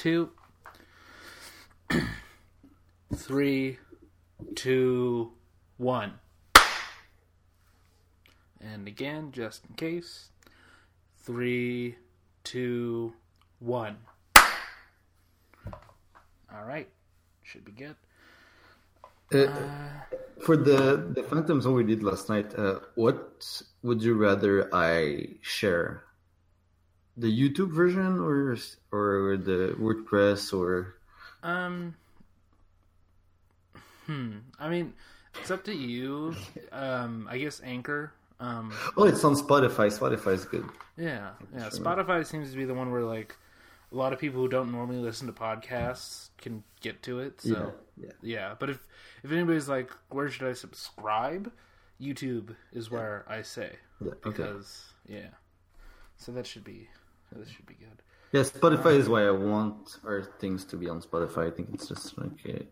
two, three, two, one. And again, just in case, three, two, one. All right, should be good. Uh, for the the phantoms Zone we did last night, uh, what would you rather I share? The YouTube version or or the WordPress or Um. Hmm. I mean, it's up to you. Um. I guess Anchor. Um. oh, it's on Spotify. Spotify is good. Yeah. Yeah. Sure. Spotify seems to be the one where like a lot of people who don't normally listen to podcasts can get to it. So yeah, yeah. yeah. But if if anybody's like, where should I subscribe? YouTube is where I say Yeah, okay. because yeah. So that should be that should be good. Yeah, Spotify is why I want our things to be on Spotify. I think it's just like uh,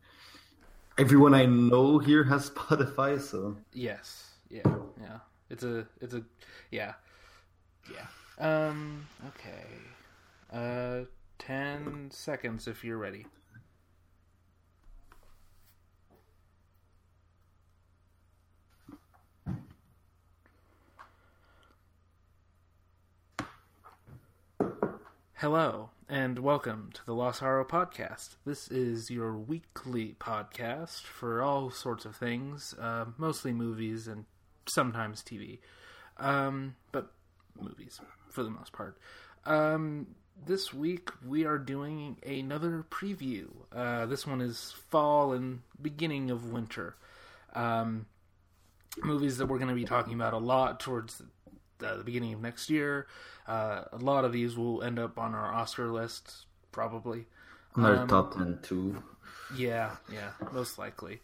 everyone I know here has Spotify, so Yes. Yeah. Yeah. It's a. It's a. Yeah. Yeah. Um. Okay. Uh. Ten seconds if you're ready. Hello, and welcome to the Lost Haro podcast. This is your weekly podcast for all sorts of things, uh, mostly movies and sometimes TV, um, but movies for the most part. Um, this week we are doing another preview. Uh, this one is fall and beginning of winter. Um, movies that we're going to be talking about a lot towards the, the beginning of next year. Uh, a lot of these will end up on our Oscar list, probably. on our Um, top ten too. Yeah, yeah, most likely.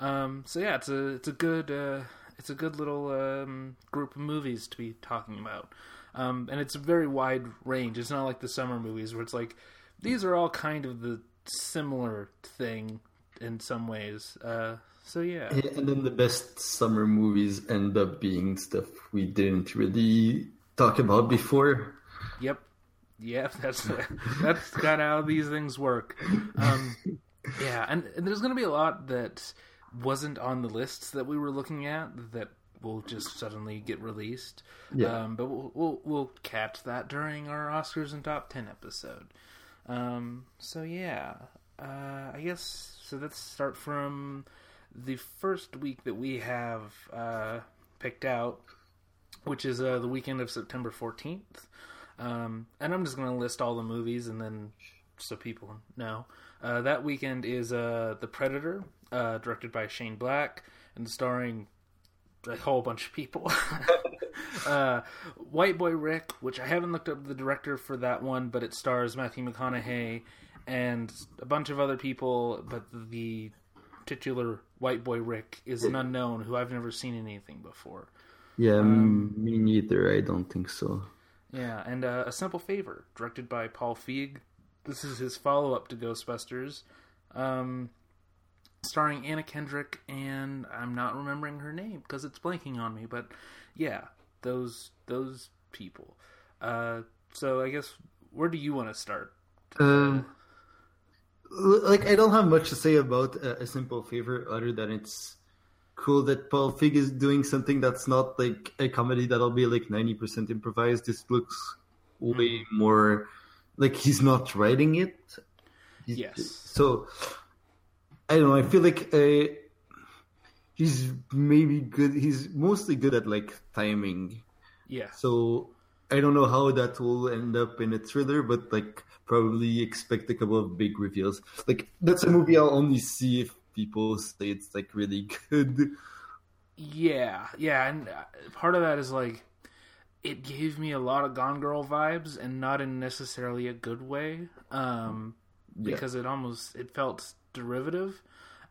Um, so yeah, it's a it's a good uh, it's a good little um, group of movies to be talking about, um, and it's a very wide range. It's not like the summer movies where it's like these are all kind of the similar thing in some ways. Uh, so yeah, And then the best summer movies end up being stuff we didn't really talk about before. Yep. Yep, that's that's kind of how these things work. Um, yeah, and, and there's going to be a lot that wasn't on the lists that we were looking at that will just suddenly get released. Yeah. Um, but we'll, we'll we'll catch that during our Oscars and top ten episode. Um, so yeah, uh, I guess so. Let's start from the first week that we have uh, picked out, which is uh, the weekend of September fourteenth. Um, and I'm just going to list all the movies and then so people know. Uh, that weekend is uh, The Predator, uh, directed by Shane Black and starring a whole bunch of people. uh, White Boy Rick, which I haven't looked up the director for that one, but it stars Matthew McConaughey and a bunch of other people, but the titular White Boy Rick is an unknown who I've never seen anything before. Yeah, Um, me neither. I don't think so. Yeah, and uh, A Simple Favor, directed by Paul Feig. This is his follow up to Ghostbusters, um, starring Anna Kendrick, and I'm not remembering her name because it's blanking on me. But yeah, those those people. Uh, so I guess where do you want to start? Um, like I don't have much to say about uh, a simple favor other than it's cool that Paul Feig is doing something that's not like a comedy that'll be like ninety percent improvised. This looks way more like he's not writing it. He's- Yes. So I don't know. I feel like uh, he's maybe good. He's mostly good at like timing. Yeah, So I don't know how that will end up in a thriller, but like probably expect a couple of big reveals. Like that's a movie I'll only see if people say it's like really good. Yeah, yeah, and uh, part of that is like it gave me a lot of Gone Girl vibes, and not in necessarily a good way, um, Yeah. because it almost it felt derivative,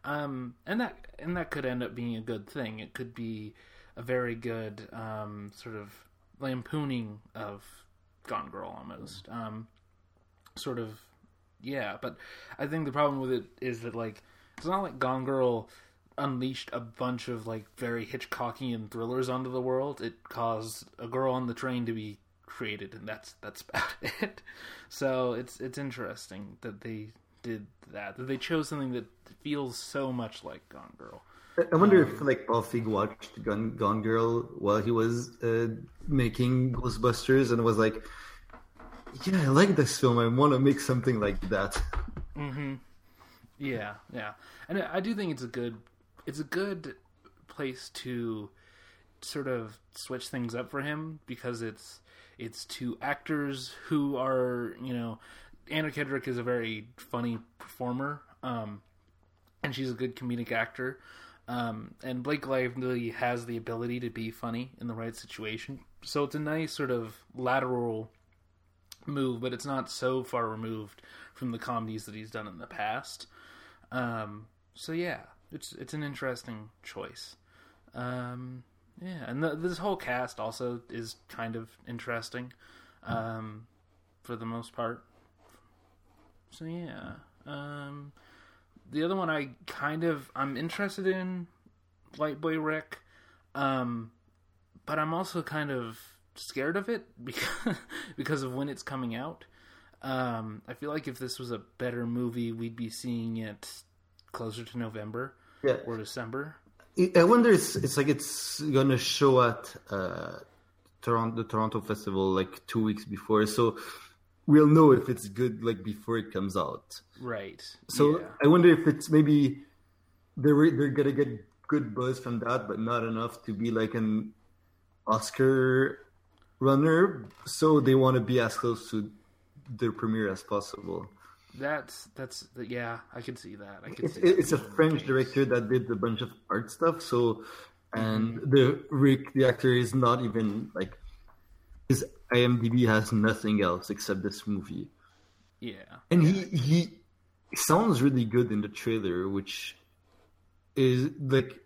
um, and that and that could end up being a good thing. It could be a very good um, sort of lampooning of Gone Girl almost, um, sort of yeah. But I think the problem with it is that like it's not like Gone Girl unleashed a bunch of like very Hitchcockian thrillers onto the world. It caused a girl on the train to be created, and that's that's about it. So it's it's interesting that they did that. That they chose something that feels so much like Gone Girl. I wonder um, if like Paul Feig watched Gone, Gone Girl while he was uh, making Ghostbusters and was like, "Yeah, I like this film. I want to make something like that." Mm-hmm. Yeah, yeah, and I do think it's a good, it's a good place to sort of switch things up for him because it's it's two actors who are you know Anna Kendrick is a very funny performer um, and she's a good comedic actor um, and Blake Lively has the ability to be funny in the right situation so it's a nice sort of lateral move but it's not so far removed from the comedies that he's done in the past um, so yeah it's it's an interesting choice um, yeah, and the, this whole cast also is kind of interesting, um, for the most part. So yeah, um, the other one I kind of I'm interested in, White Boy Rick, um, but I'm also kind of scared of it because because of when it's coming out. Um, I feel like if this was a better movie, we'd be seeing it closer to November yeah. or December. I wonder. It's it's like it's gonna show at uh, Toronto, the Toronto Festival like two weeks before, so we'll know if it's good like before it comes out. Right. So yeah. I wonder if it's maybe they're they're gonna get good buzz from that, but not enough to be like an Oscar runner. So they want to be as close to their premiere as possible. That's that's yeah, I can see that. I can it's, see it's a French director that did a bunch of art stuff. So, and mm-hmm. the Rick, the actor, is not even like his IMDb has nothing else except this movie. Yeah, and he he sounds really good in the trailer, which is like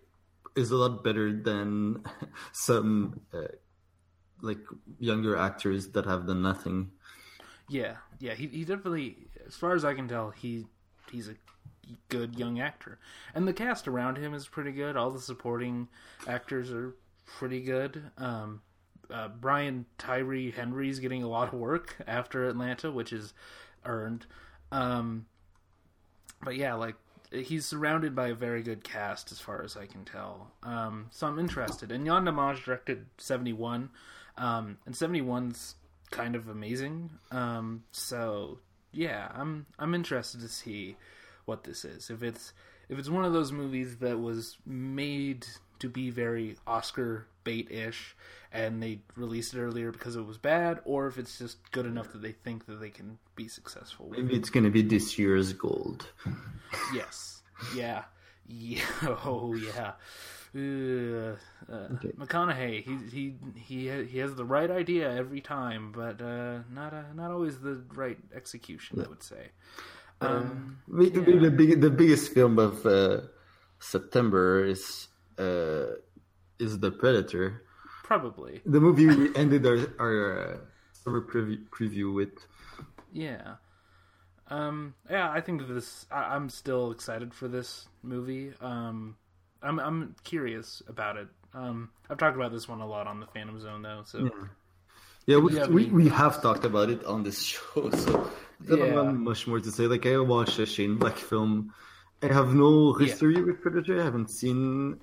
is a lot better than some uh, like younger actors that have done nothing. Yeah, yeah, he he definitely as far as I can tell, he he's a good young actor, and the cast around him is pretty good. All the supporting actors are pretty good. Um, uh, Brian Tyree Henry's getting a lot of work after Atlanta, which is earned. Um, but yeah, like he's surrounded by a very good cast as far as I can tell. Um, so I'm interested. And Yann Demange directed 71, um, and 71's kind of amazing. Um, so yeah, I'm I'm interested to see what this is. If it's if it's one of those movies that was made to be very Oscar bait ish and they released it earlier because it was bad, or if it's just good enough that they think that they can be successful. Maybe it's going to be this year's gold. yes. Yeah. Yeah. Oh yeah. Uh, okay. McConaughey, he he he he has the right idea every time, but uh, not uh, not always the right execution. Yeah. I would say. Uh, um, yeah. the, big, the biggest film of uh, September is uh, is the Predator. Probably the movie we ended our our summer preview, preview with. Yeah. Um, yeah, I think this. I, am still excited for this movie. Um, I'm I'm curious about it. Um, I've talked about this one a lot on the Phantom Zone though. So yeah, yeah we, we, we, have talked about it on this show. So I don't have much more to say. Like I watched a Shane Black film. I have no history yeah. with Predator. I haven't seen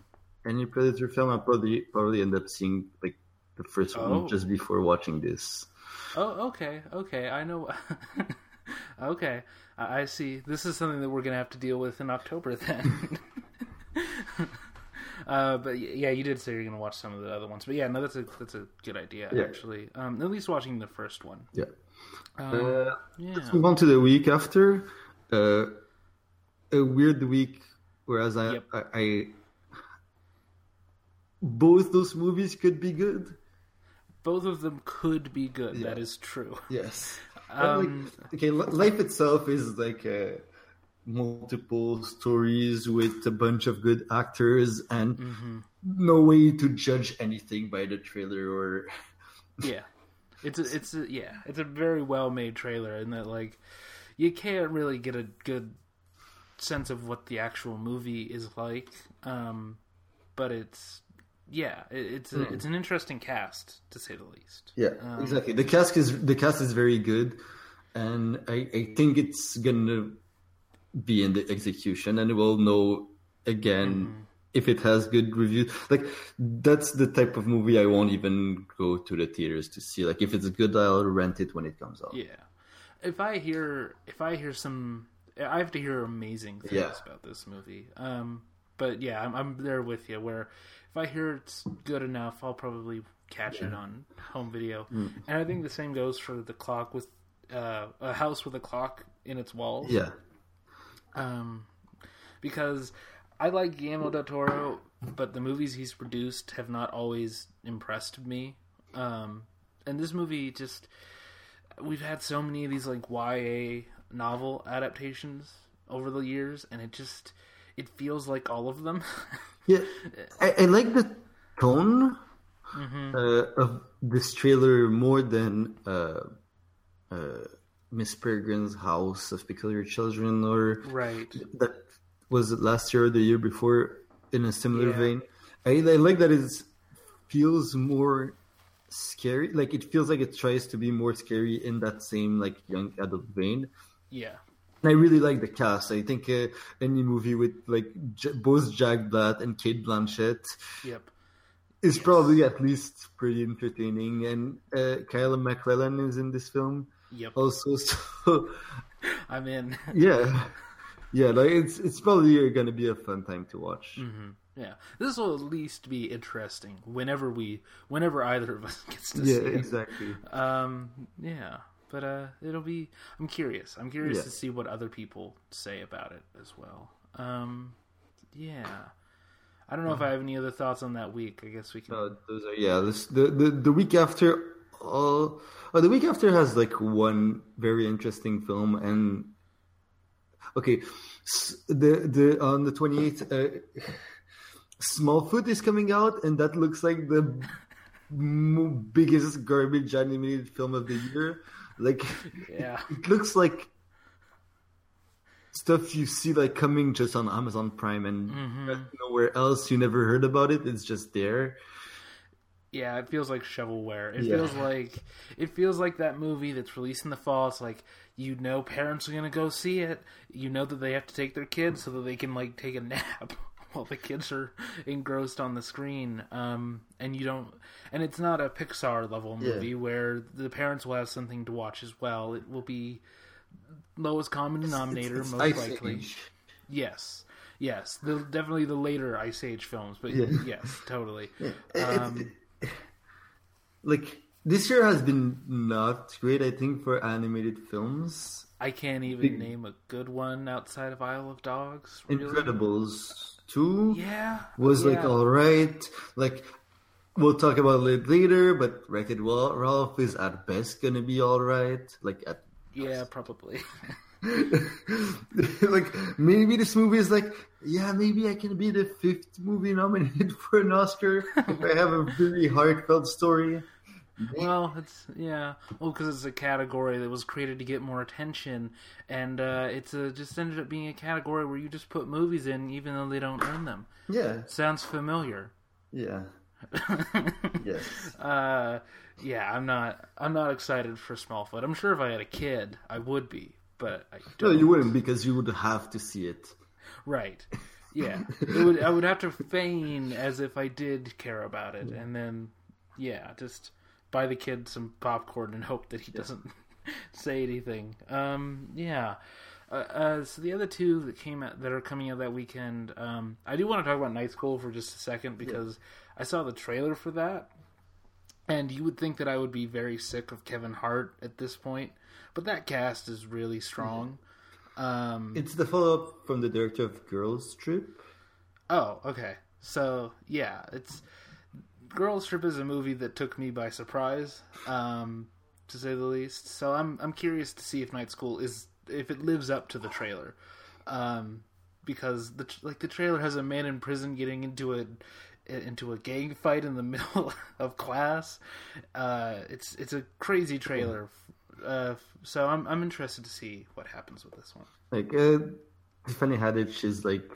any Predator film. I probably probably end up seeing like the first oh. one just before watching this. Oh, okay, okay. I know. okay, I see. This is something that we're gonna have to deal with in October then. uh, but yeah, you did say you're going to watch some of the other ones. But yeah, no, that's a that's a good idea yeah. actually. Um, at least watching the first one. Yeah. Um, uh, yeah. Let's move on to the week after. Uh, a weird week, whereas I, yep. I, I both those movies could be good. Both of them could be good. Yeah. That is true. Yes. Um, like, okay, life itself is like a multiple stories with a bunch of good actors and mm-hmm. no way to judge anything by the trailer or yeah it's a, it's a, yeah it's a very well made trailer in that like you can't really get a good sense of what the actual movie is like um but it's yeah, it's a, it's an interesting cast to say the least. Yeah, Um, exactly. The cast is the cast is very good, and I, I think it's gonna be in the execution, and we'll know again if it has good reviews. Like that's the type of movie I won't even go to the theaters to see. Like if it's good, I'll rent it when it comes out. Yeah. If I hear if I hear some I have to hear amazing things Yeah. about this movie. Um but yeah, I'm I'm there with you where if I hear it's good enough, I'll probably catch it on home video. Mm. And I think the same goes for the clock with uh, a house with a clock in its walls. Yeah, Um because I like Guillermo del Toro, but the movies he's produced have not always impressed me. Um, and this movie just we've had so many of these like YA novel adaptations over the years, and it just it feels like all of them. yeah. I, I like the tone Mm-hmm. uh, of this trailer more than uh, uh, Miss Peregrine's House of Peculiar Children or right. that was it last year or the year before in a similar Yeah. vein. I, I like that it feels more scary. Like it feels like it tries to be more scary in that same like young adult vein. Yeah. And I really like the cast. I think uh, any movie with like J- both Jack Black and Cate Blanchett Yep. is probably at least pretty entertaining. And uh, Kyle MacLachlan is in this film Yep. also. So I'm in. yeah, yeah, like it's it's probably gonna be a fun time to watch. hmm Yeah. This will at least be interesting whenever we whenever either of us gets to Yeah, see it. exactly. Um, yeah, but uh, it'll be. I'm curious. I'm curious Yeah. to see what other people say about it as well. Um, yeah. I don't know if I have any other thoughts on that week. I guess we can. Uh, those are yeah. This the the, the week after. Uh, oh, the week after has like one very interesting film and okay, s- the the on the twenty eighth, uh, Smallfoot is coming out, and that looks like the m- biggest garbage animated film of the year. Like yeah. it looks like stuff you see like coming just on Amazon Prime and Mhm. nowhere else. You never heard about it. It's just there. Yeah, it feels like shovelware. It Yeah. feels like it feels like that movie that's released in the fall. It's like you know parents are gonna go see it. You know that they have to take their kids so that they can like take a nap while the kids are engrossed on the screen. Um, and you don't. And it's not a Pixar level Yeah. movie where the parents will have something to watch as well. It will be lowest common denominator It's- it's most Ice likely. Age. Yes. Yes, the, definitely the later Ice Age films, but Yeah. yes, totally. It- Um, like this year has been not great, I think, for animated films. I can't even Big- name a good one outside of Isle of Dogs. Really. Incredibles two Yeah. was like all right. Like we'll talk about it later, but Wreck-It Wa- Ralph is at best gonna be all right. Like at Yeah, probably. like maybe this movie is like yeah maybe i can be the fifth movie nominated for an oscar if i have a really heartfelt story well, it's yeah. Well, because it's a category that was created to get more attention, and uh, it's a, just ended up being a category where you just put movies in, even though they don't earn them. yeah Sounds familiar. yeah yes uh, yeah, I'm not. I'm not excited for Smallfoot. I'm sure if I had a kid, I would be, but I no don't. you wouldn't because you would have to see it Right. Yeah. It would I would have to feign as if I did care about it and then yeah, just buy the kid some popcorn and hope that he doesn't say anything. Um yeah. Uh, uh, so the other two that came out that are coming out that weekend, um, I do want to talk about Night School for just a second because I saw the trailer for that, and you would think that I would be very sick of Kevin Hart at this point, but that cast is really strong. Um, it's the follow-up from the director of girls trip Oh, okay. So yeah, it's Girls Trip is a movie that took me by surprise, um, to say the least. So I'm I'm curious to see if Night School is if it lives up to the trailer, um, because the like the trailer has a man in prison getting into a into a gang fight in the middle of class. Uh, it's it's a crazy trailer. Uh, so I'm I'm interested to see what happens with this one. like uh Tiffany Haddish is like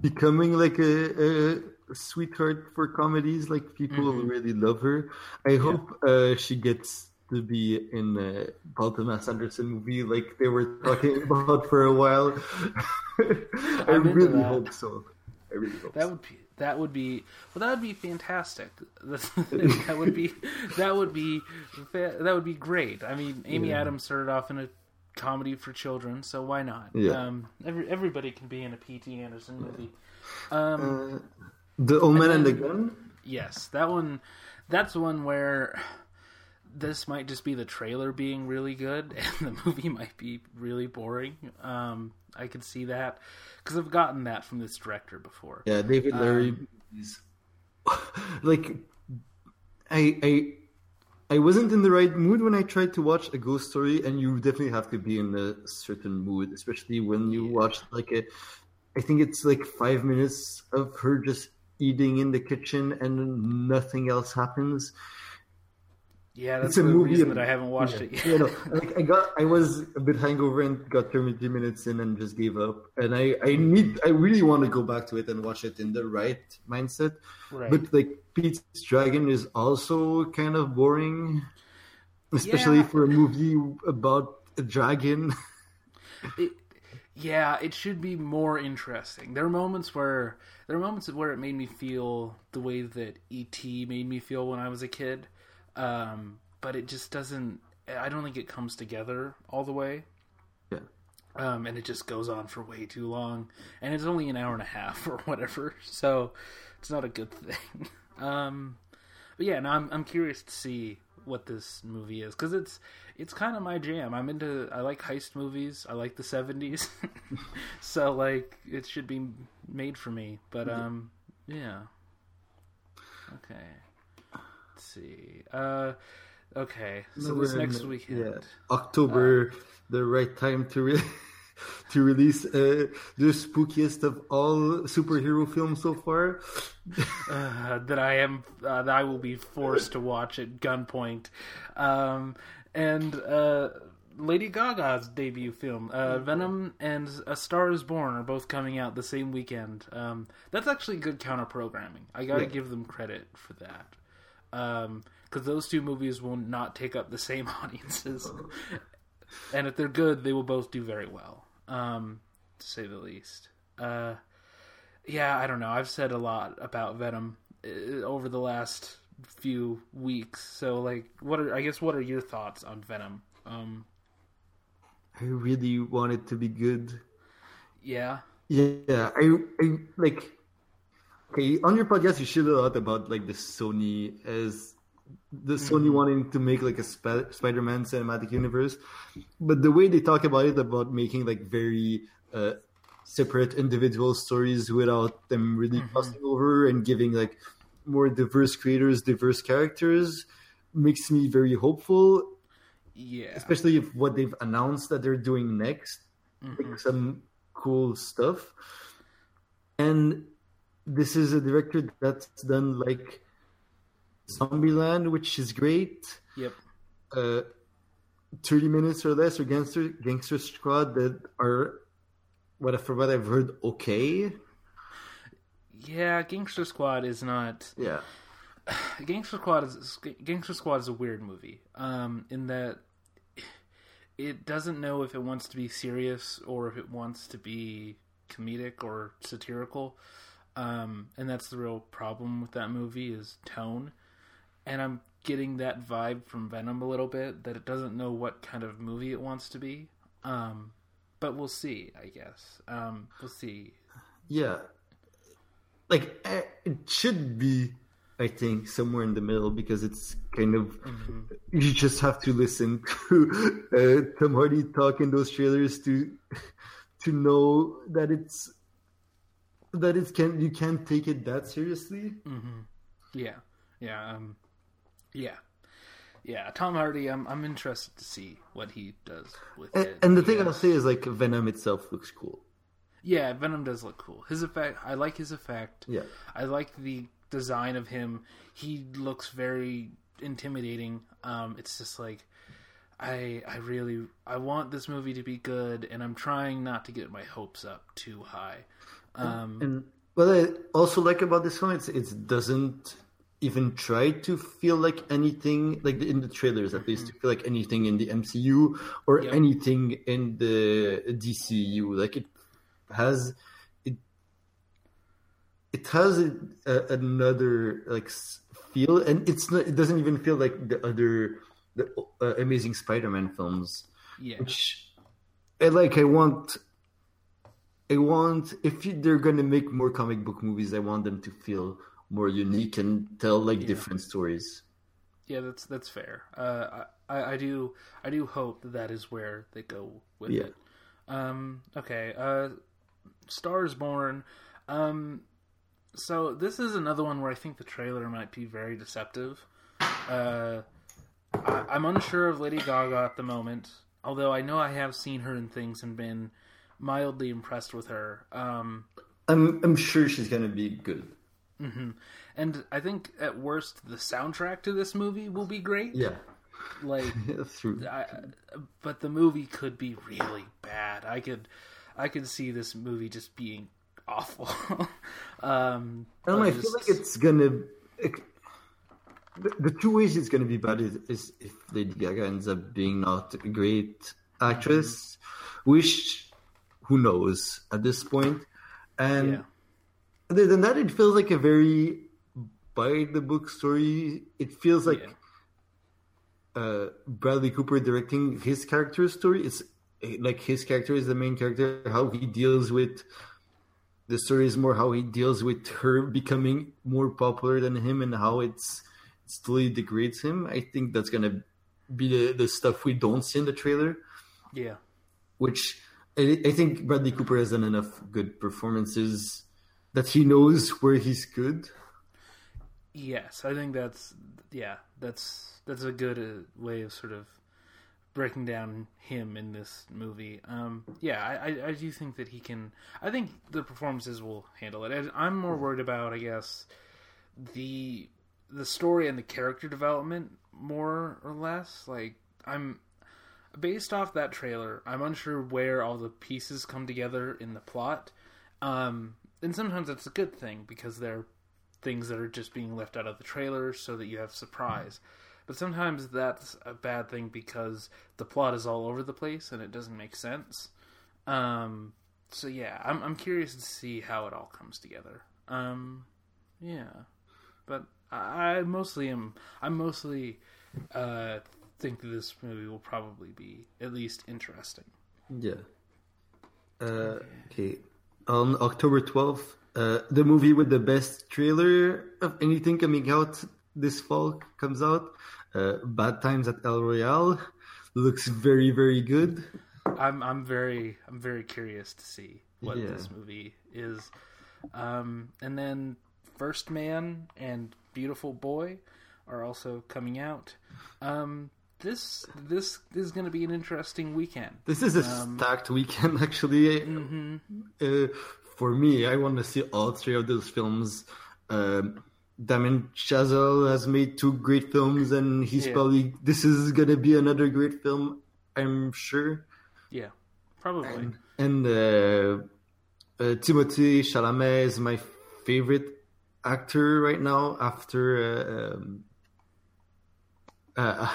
becoming like a, a sweetheart for comedies. Like people mm-hmm. really love her. I hope uh, she gets to be in a Paul Thomas Anderson movie, like they were talking about for a while. I really hope so. I really hope that so. would be that would be well that would be fantastic that would be that would be that would be great i mean amy yeah. adams started off in a comedy for children so why not yeah. um every, everybody can be in a pt anderson movie um uh, the Omen and, and the gun yes that one that's one where this might just be the trailer being really good and the movie might be really boring um i could see that because I've gotten that from this director before. Yeah, David Lowery. Um, like, I I I wasn't in the right mood when I tried to watch a ghost story, and you definitely have to be in a certain mood, especially when you yeah. watch like a. I think it's like five minutes of her just eating in the kitchen and nothing else happens. Yeah, that's it's a movie that I haven't watched yeah, it yet. Yeah, no, like I got, I was a bit hangover and got 30 minutes in and just gave up. And I, I mm-hmm. need, I really want to go back to it and watch it in the right mindset. Right. But like Pete's Dragon is also kind of boring, especially yeah. for a movie about a dragon. It, yeah, it should be more interesting. There are moments where there are moments where it made me feel the way that ET made me feel when I was a kid um, but it just doesn't. I don't think it comes together all the way. Yeah. Um, and it just goes on for way too long, and it's only an hour and a half or whatever, so it's not a good thing. Um, but yeah, no, I'm I'm curious to see what this movie is because it's it's kind of my jam. I'm into I like heist movies. I like the '70s, so like it should be made for me. But um, yeah. Okay Let's see. Uh, okay, so this next weekend, yeah. October, uh, the right time to re- to release uh, the spookiest of all superhero films so far. uh, that I am, uh, that I will be forced to watch at gunpoint, um, and uh, Lady Gaga's debut film, uh, Venom and A Star Is Born, are both coming out the same weekend. Um, that's actually good counter programming. I gotta yeah. give them credit for that because um, those two movies will not take up the same audiences, and if they're good, they will both do very well, um, to say the least. Uh, yeah, I don't know. I've said a lot about Venom uh, over the last few weeks. So, like, what are I guess what are your thoughts on Venom? Um, I really want it to be good. Yeah. Yeah, I, I like Okay, on your podcast, you shared a lot about like the Sony as the mm-hmm. Sony wanting to make like a Sp- Spider-Man cinematic universe, but the way they talk about it about making like very uh, separate individual stories without them really mm-hmm. crossing over and giving like more diverse creators, diverse characters makes me very hopeful. Yeah, especially if what they've announced that they're doing next, mm-hmm. like some cool stuff, and this is a director that's done like Zombieland, which is great. Yep. Uh, Thirty minutes or less, or Gangster Gangster Squad that are, what for what I've heard, okay. Yeah, Gangster Squad is not. Yeah. Gangster Squad is Gangster Squad is a weird movie. Um, in that it doesn't know if it wants to be serious or if it wants to be comedic or satirical. Um, and that's the real problem with that movie is tone. And I'm getting that vibe from Venom a little bit that it doesn't know what kind of movie it wants to be. Um, but we'll see, I guess. Um, we'll see. Yeah. Like eh, it should be I think somewhere in the middle because it's kind of mm-hmm. you just have to listen to uh, Tom Hardy talk in those trailers to to know that it's that it can you can't take it that seriously. Mm-hmm. Yeah, yeah, um, yeah, yeah. Tom Hardy, I'm I'm interested to see what he does with and, it. And the thing I'll say is like Venom itself looks cool. Yeah, Venom does look cool. His effect, I like his effect. Yeah, I like the design of him. He looks very intimidating. Um, it's just like I I really I want this movie to be good, and I'm trying not to get my hopes up too high. Um, and what I also like about this film is it doesn't even try to feel like anything like in the trailers at least to feel like anything in the MCU or Yep. anything in the DCU. Like it has it it has a, a, another like feel, and it's not. It doesn't even feel like the other the uh, Amazing Spider-Man films Yeah. which I like. I want, I want if they're gonna make more comic book movies, I want them to feel more unique and tell like different stories. Yeah, that's that's fair. Uh, I I do I do hope that that is where they go with Yeah. it. Um, okay. Uh, Stars Born. Um, so this is another one where I think the trailer might be very deceptive. Uh, I, I'm unsure of Lady Gaga at the moment, although I know I have seen her in things and been mildly impressed with her. Um, I'm I'm sure she's gonna be good. And I think at worst the soundtrack to this movie will be great. Yeah, Like. I, but the movie could be really bad. I could, I could see this movie just being awful. um, I don't know. I feel like it's gonna. It, the, the two ways it's gonna be bad is, is if Lady Gaga ends up being not a great actress, which who knows at this point. And yeah, other than that, it feels like a very by the book story. It feels like Yeah. uh, Bradley Cooper directing his character's story. It's like his character is the main character. How he deals with the story is more how he deals with her becoming more popular than him, and how it's it slowly degrades him. I think that's gonna be the, the stuff we don't see in the trailer yeah, which I, I think Bradley Cooper has done enough good performances that he knows where he's good. yes. I think that's yeah, that's that's a good uh, way of sort of breaking down him in this movie. Um, yeah, I, I, I do think that he can. I think the performances will handle it. And I'm more worried about, I guess, the the story and the character development more or less. Like I'm based off that trailer, I'm unsure where all the pieces come together in the plot. Um, and sometimes that's a good thing because they're things that are just being left out of the trailer so that you have surprise. But sometimes that's a bad thing because the plot is all over the place and it doesn't make sense. Um, so yeah, I'm I'm curious to see how it all comes together. Um, yeah, but I, mostly am. I mostly uh, think that this movie will probably be at least interesting. Yeah. Uh, okay. On October 12th, uh, the movie with the best trailer of anything coming out this fall comes out. Uh, Bad Times at El Royale looks very, very good. I'm I'm very I'm very curious to see what Yeah. this movie is. Um, and then First Man and Beautiful Boy are also coming out. Um, this this is going to be an interesting weekend. This is a Um, stacked weekend, actually. mm-hmm. Uh, for me, I want to see all three of those films. Um, Damien Chazelle has made two great films, and he's Yeah. probably this is gonna be another great film. I'm sure. Yeah, probably. And uh, uh, Timothée Chalamet is my favorite actor right now. After uh, um, uh,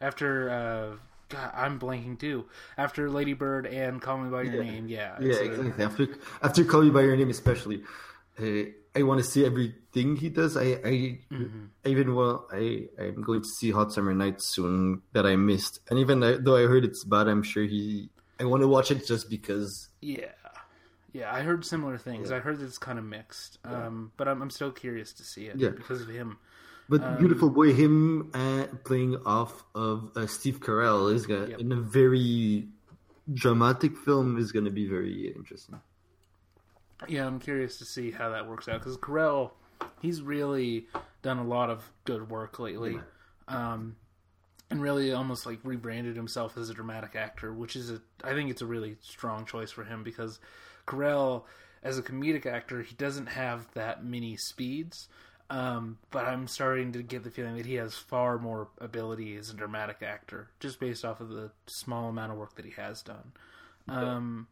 After uh, God, I'm blanking too. After Lady Bird and Call Me by Your Yeah. Name, yeah, yeah, a- exactly. After after Call Me by Your Name, especially, uh, I want to see everything he does. I I, I even well, I I'm going to see Hot Summer Nights soon that I missed, and even though though I heard it's bad, I'm sure he. I want to watch it just because. Yeah, yeah. I heard similar things. I heard that it's kind of mixed, um, but I'm I'm still curious to see it Yeah. because of him. But Um, beautiful boy, him uh, playing off of uh, Steve Carell is gonna Yep. in a very dramatic film is gonna be very interesting. Yeah, I'm curious to see how that works out because Carell, he's really done a lot of good work lately, um, and really almost like rebranded himself as a dramatic actor, which is a I think it's a really strong choice for him because Carell, as a comedic actor, he doesn't have that many speeds. Um, but I'm starting to get the feeling that he has far more ability as a dramatic actor, just based off of the small amount of work that he has done. Um,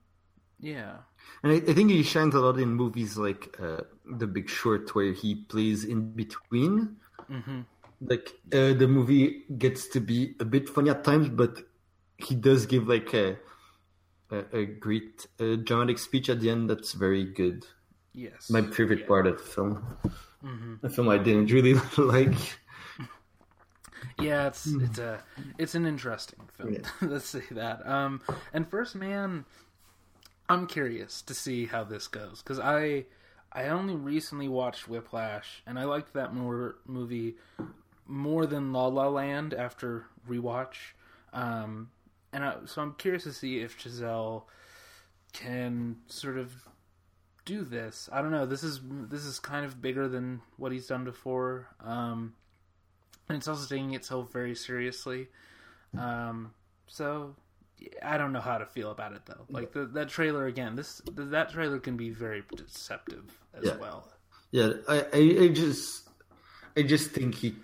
Yeah. And I, I think he shines a lot in movies like uh, The Big Short, where he plays in between. Mm-hmm. Like uh, the movie gets to be a bit funny at times, but he does give like a a, a great uh, dramatic speech at the end. That's very good. Yes. My favorite Yeah. part of the film. Mm-hmm. A film I didn't really like. Yeah, it's it's a it's an interesting film. Yeah. Let's say that. Um, and First Man, I'm curious to see how this goes because I I only recently watched Whiplash and I liked that more movie more than La La Land after rewatch. Um, and I, so I'm curious to see if Chazelle can sort of do this. I don't know. This is this is kind of bigger than what he's done before. Um, and it's also taking itself very seriously. Um, so I don't know how to feel about it though. Like the, that trailer again. This that trailer can be very deceptive as Yeah. well. Yeah, I, I, I just, I just think he,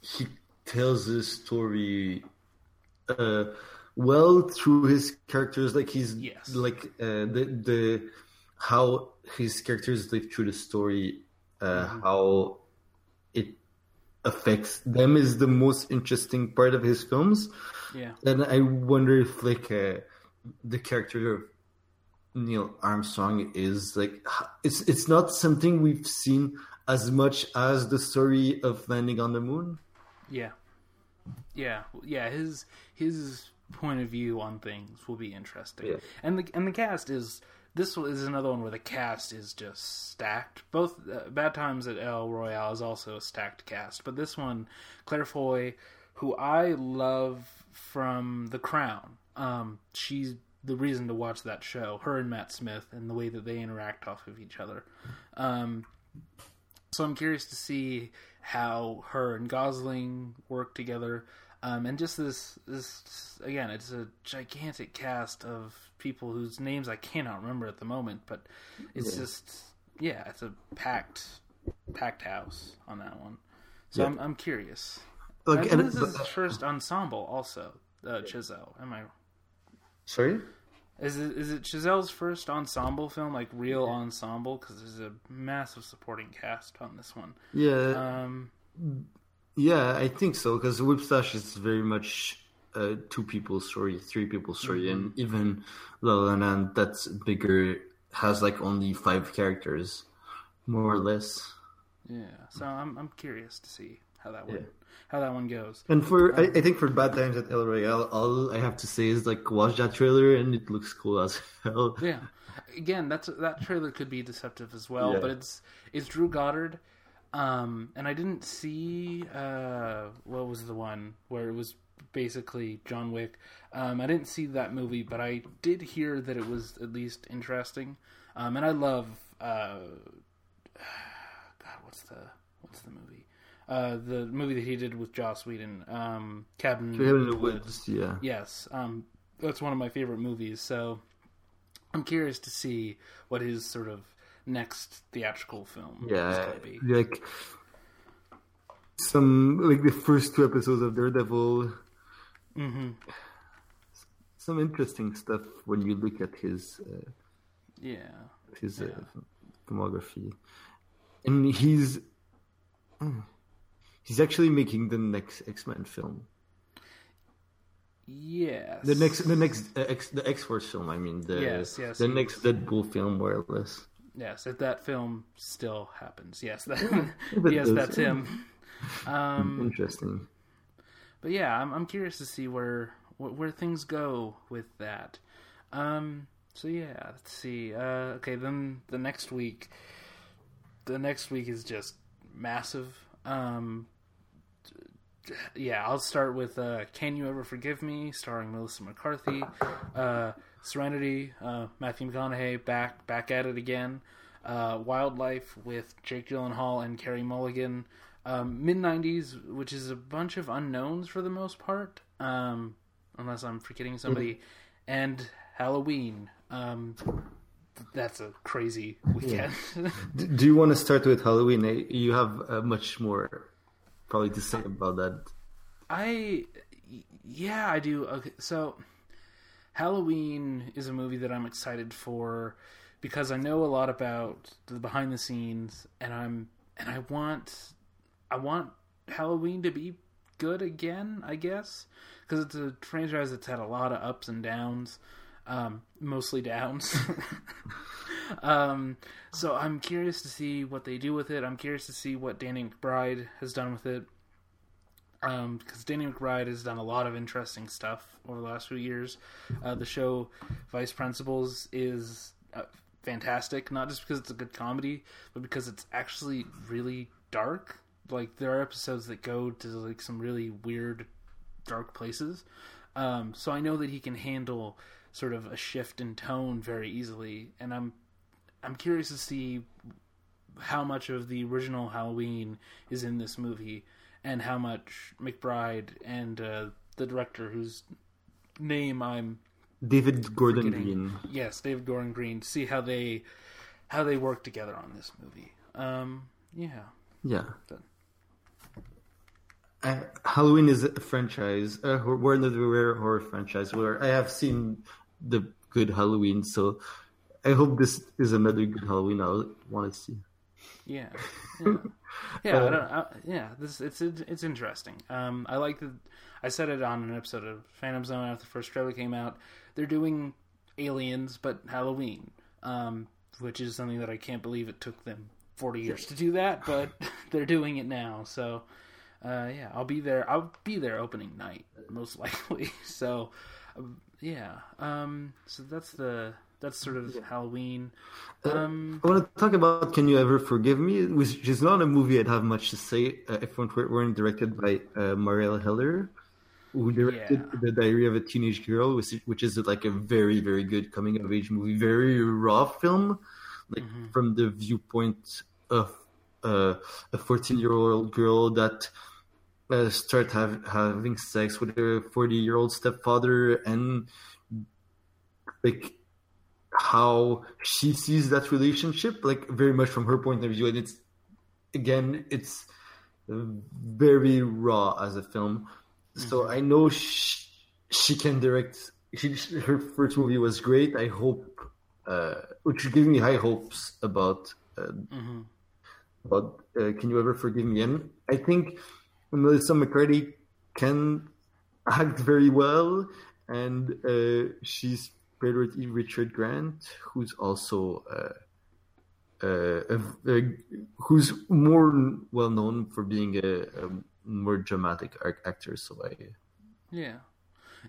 he tells his story, uh, well through his characters. Like he's Yes. like uh, the the how his characters live through the story, uh, how it affects them is the most interesting part of his films. Yeah. And I wonder if like uh, the character of Neil Armstrong is like it's it's not something we've seen as much as the story of landing on the moon. Yeah. Yeah. Yeah. His his point of view on things will be interesting. Yeah. And the and the cast is this is another one where the cast is just stacked. Both uh, Bad Times at El Royale is also a stacked cast, but this one, Claire Foy, who I love from The Crown. Um, she's the reason to watch that show. Her and Matt Smith and the way that they interact off of each other. Um, so I'm curious to see how her and Gosling work together. Um, and just this, this again, it's a gigantic cast of people whose names I cannot remember at the moment, but it's Yeah. just, yeah, it's a packed, packed house on that one. So Yeah. I'm, I'm curious. Like, and this is his first ensemble, also. Uh, Chazelle, am I? sorry. Is it is it Chazelle's first ensemble film, like real ensemble? Because there's a massive supporting cast on this one. Yeah, Um, yeah, I think so because Whiplash is very much a two people story, three people story, and even La La Land that's bigger has like only five characters, more or less. Yeah, so I'm I'm curious to see how that one Yeah. how that one goes. And for I, I think for Bad Times at El Royale, all I have to say is like watch that trailer and it looks cool as hell. Yeah, again, that's that trailer could be deceptive as well, Yeah. but it's it's Drew Goddard, um, and I didn't see uh, what was the one where it was basically John Wick. Um, I didn't see that movie, but I did hear that it was at least interesting, um, and I love uh, God, what's the what's the movie? Uh, the movie that he did with Joss Whedon, um, Cabin Cabin in the Woods, yeah. Yes, um, that's one of my favorite movies. So I'm curious to see what his sort of next theatrical film is Yeah, going to be. like some like the first two episodes of Daredevil. Hmm Some interesting stuff when you look at his uh, Yeah, his uh, filmography, and he's mm, he's actually making the next X Men film. yes. The next, the next, uh, X, the X Force film. I mean, the Yes, yes, the he next Deadpool film, more or less. yes, if that film still happens, yes, that, yes, that's him. Um, Interesting. But yeah, I'm I'm curious to see where where, things go with that. Um, so yeah, let's see. Uh, okay, then the next week, the next week is just massive. Um, yeah, I'll start with uh, "Can You Ever Forgive Me," starring Melissa McCarthy. Uh, Serenity, uh, Matthew McConaughey back back at it again. Uh, Wildlife with Jake Gyllenhaal and Carey Mulligan. Um, Mid '90s, which is a bunch of unknowns for the most part, um, unless I'm forgetting somebody, and Halloween. Um, that's a crazy weekend. D- Do you want to start with Halloween? Eh, You have uh, much more probably to say about that. I yeah, I do. Okay, so Halloween is a movie that I'm excited for because I know a lot about the behind the scenes, and I'm and I want I want Halloween to be good again. I guess because it's a franchise that's had a lot of ups and downs, um, mostly downs. um, so I'm curious to see what they do with it. I'm curious to see what Danny McBride has done with it. Because um, Danny McBride has done a lot of interesting stuff over the last few years. Uh, the show Vice Principals is uh, fantastic, not just because it's a good comedy, but because it's actually really dark. Like there are episodes that go to like some really weird, dark places. Um, so I know that he can handle sort of a shift in tone very easily, and I'm I'm curious to see how much of the original Halloween is in this movie, and how much McBride and uh, the director, whose name I'm David Gordon Green. Yes, David Gordon Green. See how they how they work together on this movie. Um, yeah. Yeah. But, uh, Halloween is a franchise, uh, we're another rare horror franchise where I have seen the good Halloween, so I hope this is another good Halloween. I want to see. Yeah, yeah, yeah. uh, I don't, I, yeah this it's it's interesting. Um, I like the. I said it on an episode of Phantom Zone after the first trailer came out. They're doing aliens, but Halloween, um, which is something that I can't believe it took them forty years to do that, but they're doing it now. So uh, yeah, I'll be there. I'll be there opening night most likely. So, uh, yeah. Um, so that's the that's sort of Halloween. Uh, um, uh, I want to talk about "Can You Ever Forgive Me," which is not a movie I'd have much to say uh, if it weren't directed by uh, Marielle Heller, who directed yeah. "The Diary of a Teenage Girl," which, which is like a very very good coming of age movie, very raw film, like mm-hmm. from the viewpoint of uh, a fourteen year old girl that uh, start have, having sex with a 40 year old stepfather and like how she sees that relationship like very much from her point of view and it's again it's very raw as a film mm-hmm. so i know she, she can direct she, her first movie was great i hope uh, which gives me high hopes about uh, mm-hmm. about uh, can you ever forgive me and i think Melissa McCarthy can act very well, and uh, she's paired with Richard Grant, who's also uh, uh, who's more well known for being a, a more dramatic actor. So I, yeah,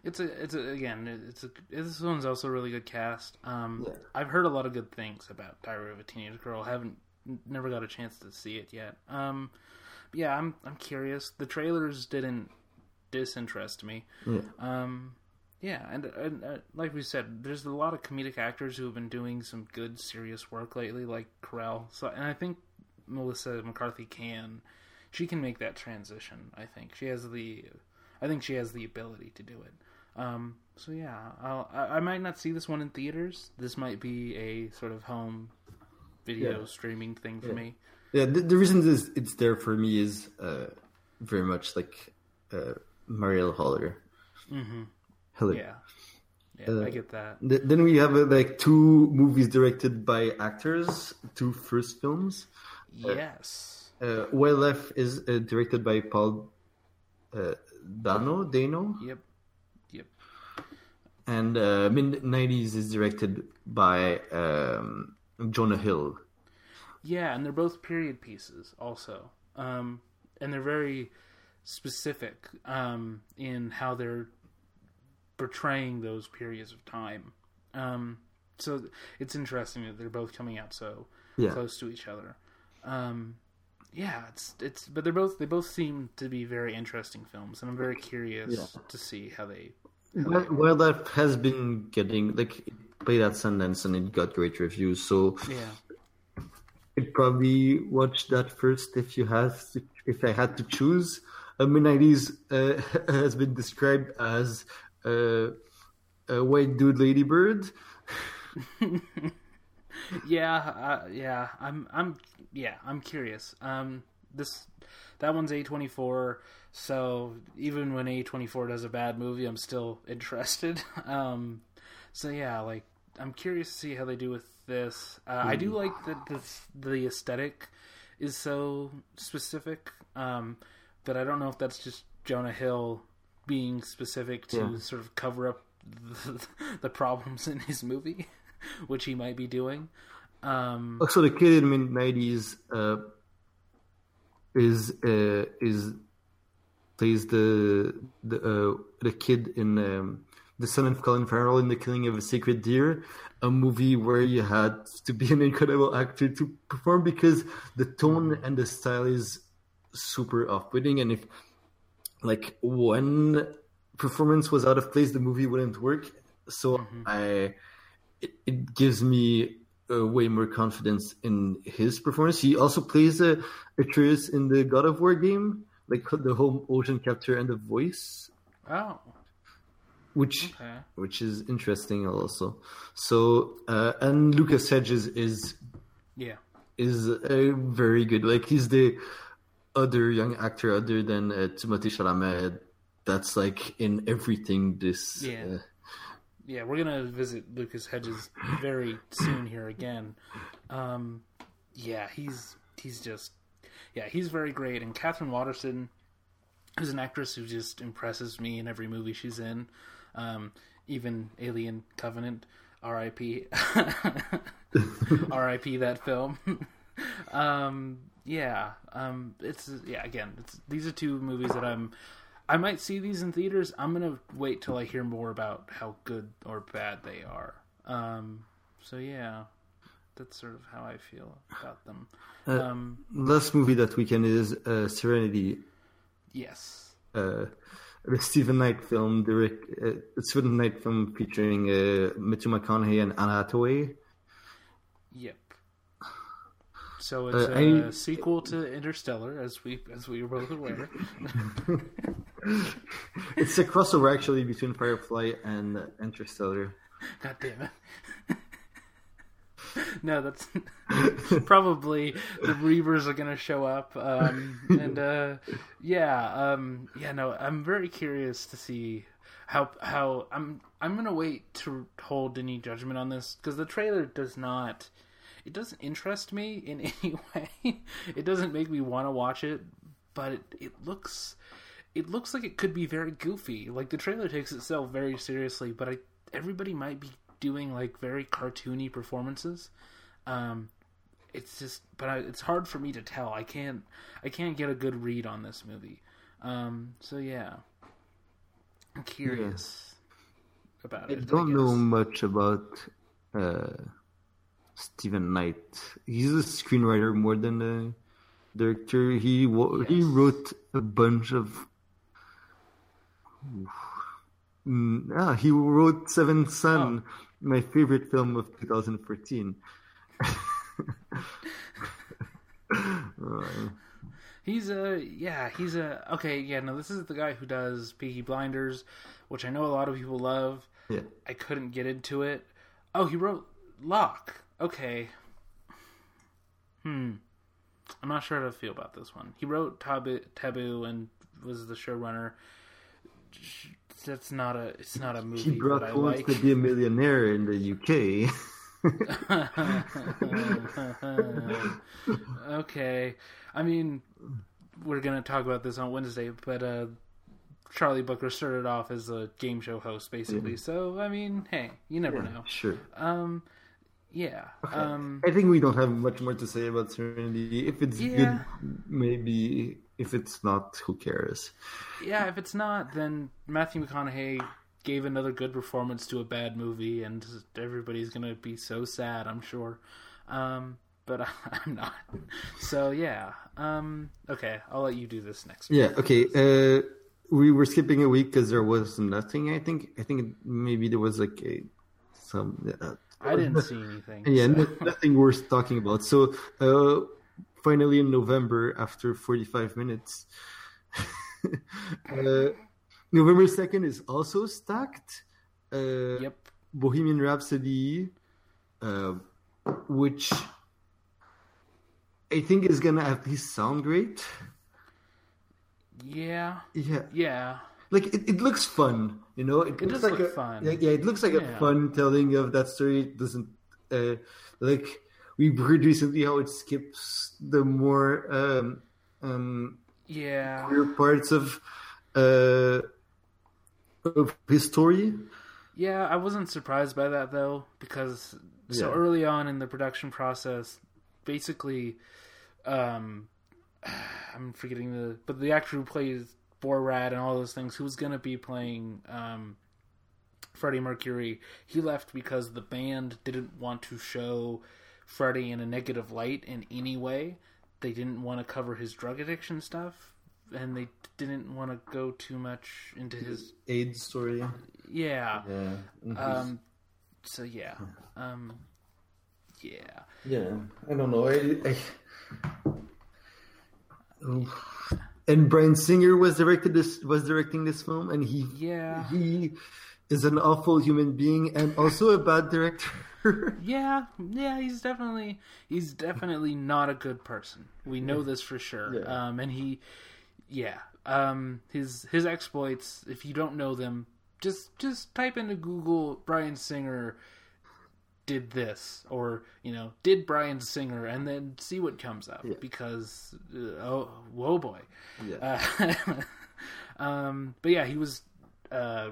it's a it's a again it's a this one's also a really good cast. Um, yeah. I've heard a lot of good things about Diary of a Teenage Girl. haven't never got a chance to see it yet. Um, yeah, I'm I'm curious. The trailers didn't disinterest me. Yeah. Um, yeah, and, and uh, like we said, there's a lot of comedic actors who have been doing some good, serious work lately, like Carell. So, and I think Melissa McCarthy can, she can make that transition. I think she has the, I think she has the ability to do it. Um, so yeah, I'll, I, I might not see this one in theaters. This might be a sort of home video yeah. streaming thing for yeah. me yeah the, the reason this, it's there for me is uh, very much like uh, Marielle Heller. Mm-hmm. Yeah, yeah, uh, I get that. Th- then we have uh, like two movies directed by actors, two first films. Yes. Uh, Wildlife is uh, directed by Paul uh, Dano. Dano. Yep. Yep. And uh, Mid '90s is directed by um, Jonah Hill. Yeah, and they're both period pieces also. Um, and they're very specific um, in how they're portraying those periods of time. Um, so it's interesting that they're both coming out so yeah. close to each other. Um, yeah, it's it's but they're both they both seem to be very interesting films, and I'm very curious yeah. to see how they. How well, they well, that has been getting like played at Sundance and it got great reviews. So yeah, I'd probably watch that first if you have to, if I had to choose. Uh, Mid nineties uh, has been described as uh, a white dude Lady Bird. yeah, uh, yeah, I'm, I'm, yeah, I'm curious. Um, this that one's A twenty four, so even when A twenty four does a bad movie, I'm still interested. Um, so yeah, like I'm curious to see how they do with this. Uh, I do like that the the aesthetic is so specific, um, but I don't know if that's just Jonah Hill being specific to Yeah. sort of cover up the, the problems in his movie, which he might be doing. Um, Also, the kid in the mid '90s uh, is uh, is plays the the uh, the kid in um, the son of Colin Farrell in The Killing of a Sacred Deer, a movie where you had to be an incredible actor to perform because the tone and the style is super off-putting, and if like one performance was out of place, the movie wouldn't work. So I it, it gives me uh, way more confidence in his performance. He also plays a Atreus in the God of War game, like the whole motion capture and the voice, oh, which okay. which is interesting also. So uh, and Lucas Hedges is Yeah. is uh, very good. Like he's the other young actor other than uh, Timothée Chalamet. That's like in everything. This Yeah. uh, Yeah, we're gonna visit Lucas Hedges very soon here again. Um, yeah, he's he's just yeah, he's very great. And Katherine Waterston, who's an actress who just impresses me in every movie she's in, um, even Alien Covenant, R.I.P. R.I.P. that film. um, yeah, um, it's yeah. Again, it's, these are two movies that I'm. I might see these in theaters. I'm gonna wait till I hear more about how good or bad they are. Um, so yeah, that's sort of how I feel about them. Uh, um, last movie that weekend is uh, Serenity. yes, uh, the Steven Knight film, direct, uh, Steven Knight film featuring uh, Matthew McConaughey and Anna Hathaway. yep. So it's Uh, a I- sequel to Interstellar, as we as we were both aware. It's a crossover actually between Firefly and Interstellar. God damn it. no, that's probably the Reavers are gonna show up. Um, and uh, yeah, um, yeah, no, I'm very curious to see how how I'm I'm gonna wait to hold any judgment on this because the trailer does not it doesn't interest me in any way. it doesn't make me want to watch it, but it, it looks it looks like it could be very goofy. Like the trailer takes itself very seriously, but I everybody might be doing like very cartoony performances. Um, it's just, but I, it's hard for me to tell. I can't, I can't get a good read on this movie. Um, so yeah, I'm curious about I it. don't guess. know much about uh, Steven Knight. He's a screenwriter more than a director. He wo- he wrote a bunch of. Mm, ah, he wrote Seventh Son, my favorite film of 2014. Uh, He's a yeah. He's a okay. Yeah, no. This is the guy who does Peaky Blinders, which I know a lot of people love. yeah. I couldn't get into it. Oh, he wrote Locke. Okay. Hmm. I'm not sure how to feel about this one. He wrote Taboo and was the showrunner. That's not a. It's not a He movie brought that I Who Wants like. to Be a Millionaire in the UK. okay. I mean, we're gonna talk about this on Wednesday, but uh, Charlie Brooker started off as a game show host, basically. So I mean, hey, you never know. Sure. Um, yeah. Um, I think we don't have much more to say about Serenity. If it's Yeah. good, maybe. If it's not, who cares? yeah. If it's not, then Matthew McConaughey gave another good performance to a bad movie, and everybody's gonna be so sad. I'm sure. Um, but I'm not. So yeah. Um, okay. I'll let you do this next. Yeah. Okay. Uh, we were skipping a week because there was nothing. I think. I think maybe there was like a some. Uh, I didn't see anything. Yeah, so- no- nothing worth talking about. So, uh, finally in November, after 45 minutes, uh, November 2nd is also stacked. Uh, Yep. Bohemian Rhapsody, uh, which I think is gonna at least sound great. Yeah. Yeah, Yeah. like it, it looks fun. You know, it, looks does like look a, fun. Yeah, yeah, it looks like a fun telling of that story. It doesn't uh, like we heard recently how it skips the more um, um, Yeah. queer parts of uh, of his story. Yeah, I wasn't surprised by that though, because so Yeah. early on in the production process, basically, um, I'm forgetting the, but the actor who plays Borat and all those things, who was gonna be playing um, Freddie Mercury, he left because the band didn't want to show Freddie in a negative light in any way. They didn't want to cover his drug addiction stuff, and they didn't want to go too much into his AIDS story. yeah. Yeah. Um. So yeah. Um. Yeah. Yeah, I don't know. I, I... Oh. And Bryan Singer was directed this was directing this film, and he Yeah. he is an awful human being and also a bad director. Yeah. Yeah. He's definitely he's definitely not a good person. We know this for sure. Yeah. Um. And he, yeah. Um. His his exploits. If you don't know them, just just type into Google Bryan Singer did this or you know did Bryan Singer and then see what comes up Yeah. because uh, oh whoa boy yeah, Uh, um, but yeah, he was uh,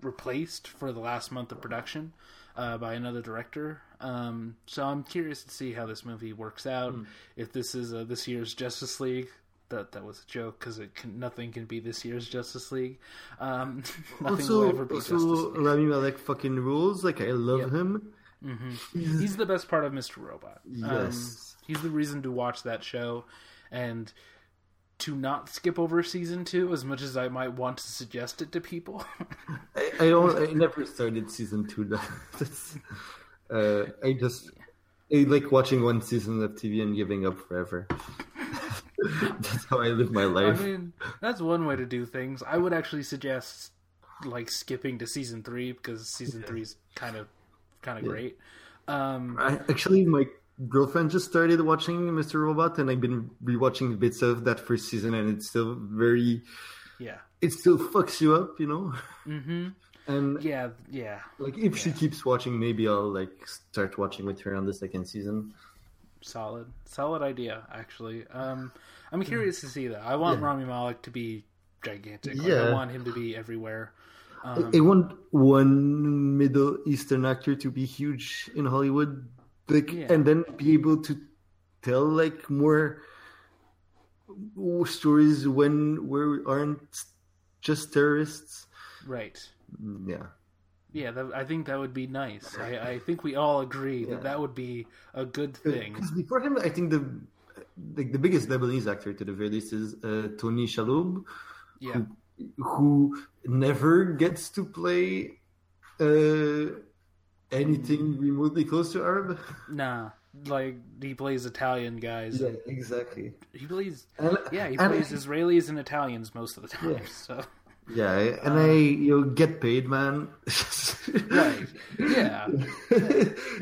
replaced for the last month of production uh, by another director. Um, so I'm curious to see how this movie works out. If this is uh, this year's Justice League. That, that was a joke because it can, nothing can be this year's Justice League. Um, nothing will also ever be also Justice League. Rami Malek fucking rules. Like I love Yep. him. He's the best part of Mr. Robot. Um, Yes. he's the reason to watch that show, and to not skip over season two as much as I might want to suggest it to people. I, I don't. I never started season two. That's, uh, I just I like watching one season of TV and giving up forever. That's how I live my I life. mean, that's one way to do things. I would actually suggest like skipping to season three because season three is kind of kind of great. Um, I, actually, my girlfriend just started watching Mr. Robot, and I've been rewatching bits of that first season, and it's still very. yeah, It still fucks you up, you know. hmm And yeah, yeah. like, if she keeps watching, maybe I'll like start watching with her on the second season. Solid, solid idea. Actually, um, I'm curious to see that. I want Yeah. Rami Malek to be gigantic. Like, I want him to be everywhere. Um, I want one Middle Eastern actor to be huge in Hollywood, like, Yeah. and then be able to tell like more stories when we aren't just terrorists. right. Yeah. Yeah, that, I think that would be nice. I, I think we all agree Yeah. that that would be a good thing. Because before him, I think the like the biggest Lebanese actor to the very least is uh, Tony Shalhoub, Yeah, who never gets to play uh, anything remotely close to Arab. nah, like he plays Italian guys. yeah, exactly. He plays, And, yeah, he plays Israelis and Italians most of the time. Yeah. So Yeah, and I you know, get paid, man. right, yeah,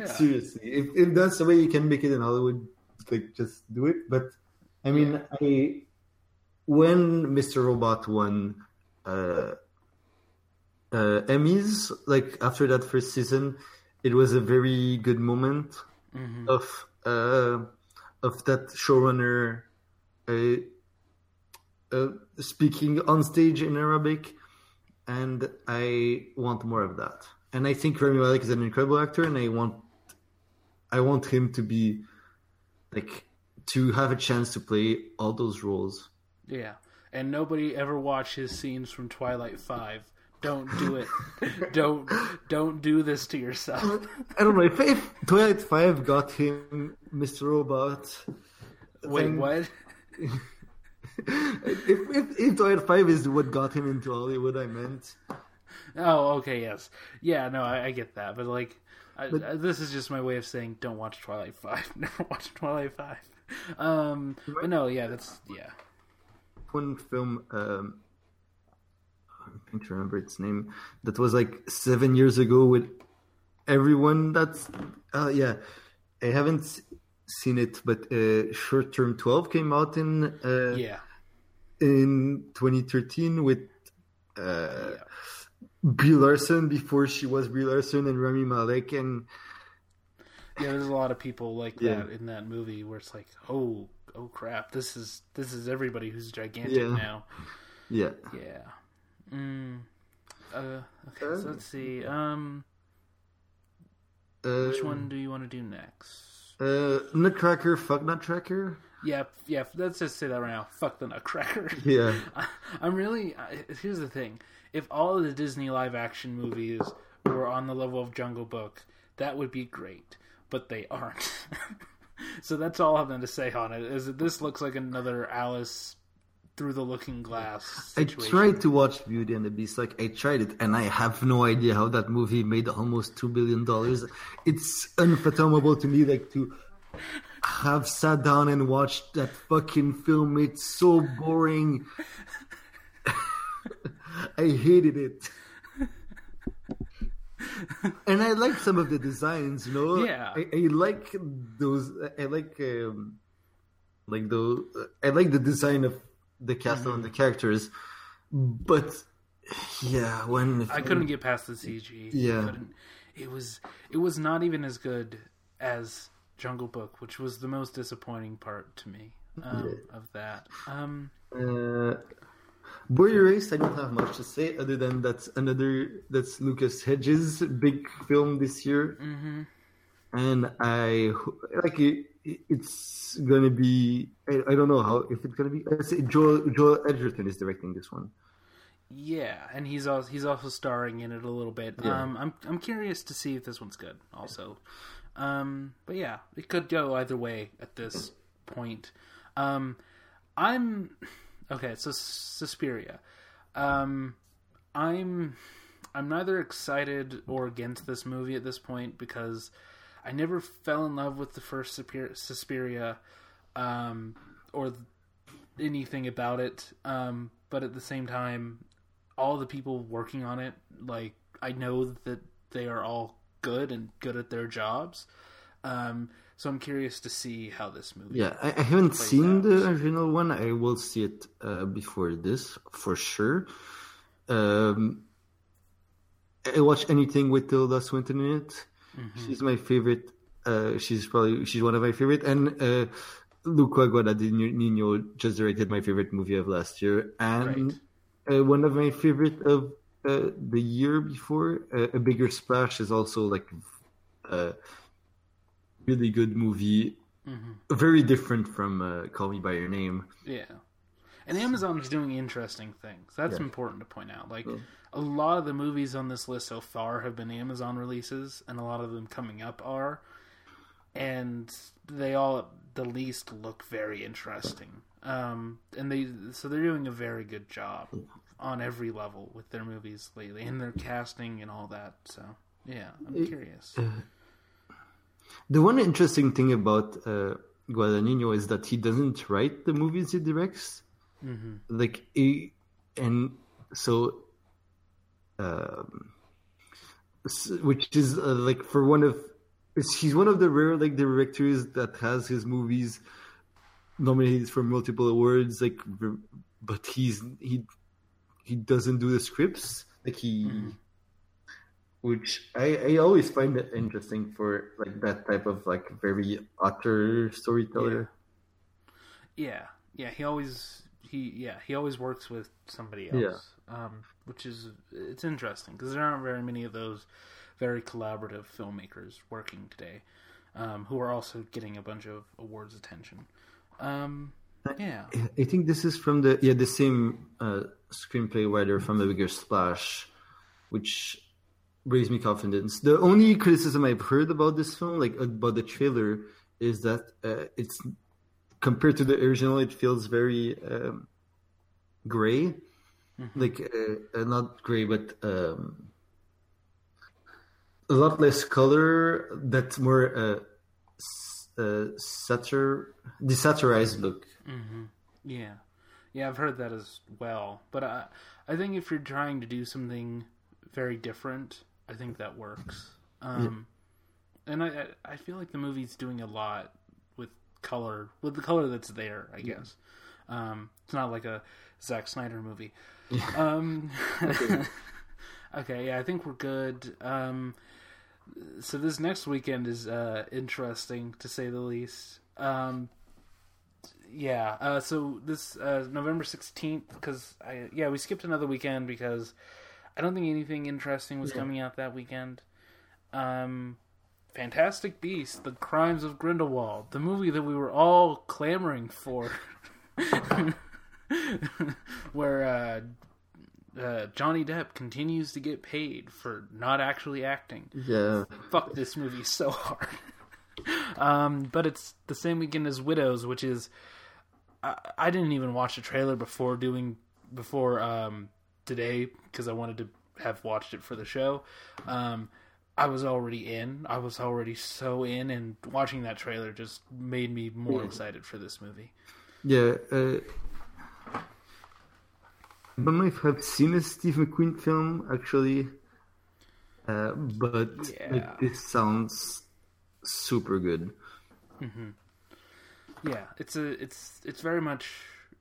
Seriously, if, if that's the way you can make it in Hollywood, like just do it. But I mean, I when Mr. Robot won uh, uh, Emmys, like after that first season, it was a very good moment hmm of uh, of that showrunner uh, uh, speaking on stage in Arabic, and I want more of that. And I think Rami Malek is an incredible actor, and I want I want him to be like to have a chance to play all those roles. yeah. And nobody ever watched his scenes from Twilight Five. Don't do it. don't don't do this to yourself. I don't know if, if Twilight Five got him Mr. Robot. Wait, then- what? if, if, if Twilight Five is what got him into Hollywood, I meant. Oh, okay, yes, yeah, no, I, I get that, but like, I, I- this is just my way of saying don't watch Twilight Five. Never watch Twilight Five. Um, but no, yeah, that's yeah, one film um To remember its name that was like seven years ago with everyone that's uh yeah I haven't seen it but uh short term 12 came out in uh yeah, in 2013 with uh, Yeah. Brie Larson before she was Brie Larson and Rami Malek and Yeah, there's a lot of people like Yeah. that in that movie where it's like, oh, oh crap, this is this is everybody who's gigantic Yeah. now. yeah. Yeah. Mm. Uh, okay, so Uh, let's see. Um, Uh, which one do you want to do next? Uh, Nutcracker, fuck Nutcracker. Yeah, yeah. Let's just say that right now. Fuck the Nutcracker. Yeah, I, I'm really. I, here's the thing: if all of the Disney live action movies were on the level of Jungle Book, that would be great. But they aren't. so that's all I'm going to say on it. Is that this looks like another Alice through the Looking Glass I tried to watch Beauty and the Beast. Like I tried it, and I have no idea how that movie made almost two billion dollars. It's unfathomable to me, like to have sat down and watched that fucking film. It's so boring. I hated it. and I like some of the designs, you know. Yeah. I, I like those. I like, um, like the. I like the design of the castle and the characters, but yeah, when I couldn't get past the CG. Yeah. It was it was not even as good as Jungle Book, which was the most disappointing part to me um, of that. Um, Uh, Boy Erased, I don't have much to say other than that's another that's Lucas Hedges' big film this year, mhm. And I like it. It's gonna be. I, I don't know how if it's gonna be. Joel Joel Edgerton is directing this one. Yeah, and he's also he's also starring in it a little bit. Yeah. Um, I'm I'm curious to see if this one's good. Also, um, but yeah, it could go either way at this point. Um, I'm okay. So Suspiria. Um, I'm I'm neither excited or against this movie at this point because I never fell in love with the first Suspiria, um, or anything about it. Um, but at the same time, all the people working on it, like I know that they are all good and good at their jobs. Um, so I'm curious to see how this movie. Yeah, I, I haven't seen out. the original one. I will see it uh, before this for sure. Um, I watch anything with Tilda Swinton in it. Mm-hmm. She's my favorite. Uh, she's probably she's one of my favorite. And uh, Luca Guadagnino just directed my favorite movie of last year, and uh, one of my favorite of uh, the year before. Uh, a bigger splash is also like a really good movie Mhm. very different from uh, Call Me by Your Name. Yeah. And Amazon is doing interesting things. That's Yeah. important to point out. Like. A lot of the movies on this list so far have been Amazon releases, and a lot of them coming up are, and they all at the least look very interesting. Um, and they so they're doing a very good job on every level with their movies lately, and their casting and all that. So yeah, I'm curious. The one interesting thing about uh, Guadagnino is that he doesn't write the movies he directs. hmm Like, he, and so, um, which is uh, like for one of, he's one of the rare like directors that has his movies nominated for multiple awards. Like, but he's he he doesn't do the scripts. Like he. Mhm. which I, I always find it interesting for like that type of like very auteur storyteller. Yeah, yeah. He always he yeah he always works with somebody else. Um, which is it's interesting because there aren't very many of those very collaborative filmmakers working today, um, who are also getting a bunch of awards attention. Um, yeah, I think this is from the yeah the same uh, screenplay writer from The Bigger Splash, which brings me confidence. The only criticism I've heard about this film, like about the trailer, is that uh, it's compared to the original, it feels very um, gray, like uh, uh, not gray, but um, a lot less color. That's more uh, s- uh, satir, desaturized look. hmm yeah, yeah. I've heard that as well. But I I think if you're trying to do something very different, I think that works. Um, And I I- feel like the movie's doing a lot color with the color that's there. I guess um, it's not like a Zack Snyder movie. Um, okay. okay, yeah, I think we're good. Um, so this next weekend is uh, interesting to say the least. Um, yeah, uh, so this uh, November sixteenth, because I yeah we skipped another weekend because I don't think anything interesting was Yeah. coming out that weekend. Um, Fantastic Beasts: The Crimes of Grindelwald, the movie that we were all clamoring for, where uh, uh, Johnny Depp continues to get paid for not actually acting. Yeah. Fuck this movie so hard. um, but it's the same weekend as Widows, which is I, I didn't even watch the trailer before doing before um, today because I wanted to have watched it for the show. Um, I was already in. I was already so in, and watching that trailer just made me more Yeah. excited for this movie. Yeah. Uh, I don't know if I've seen a Steve McQueen film actually, uh, but Yeah. like, this sounds super good. Yeah, it's a it's it's very much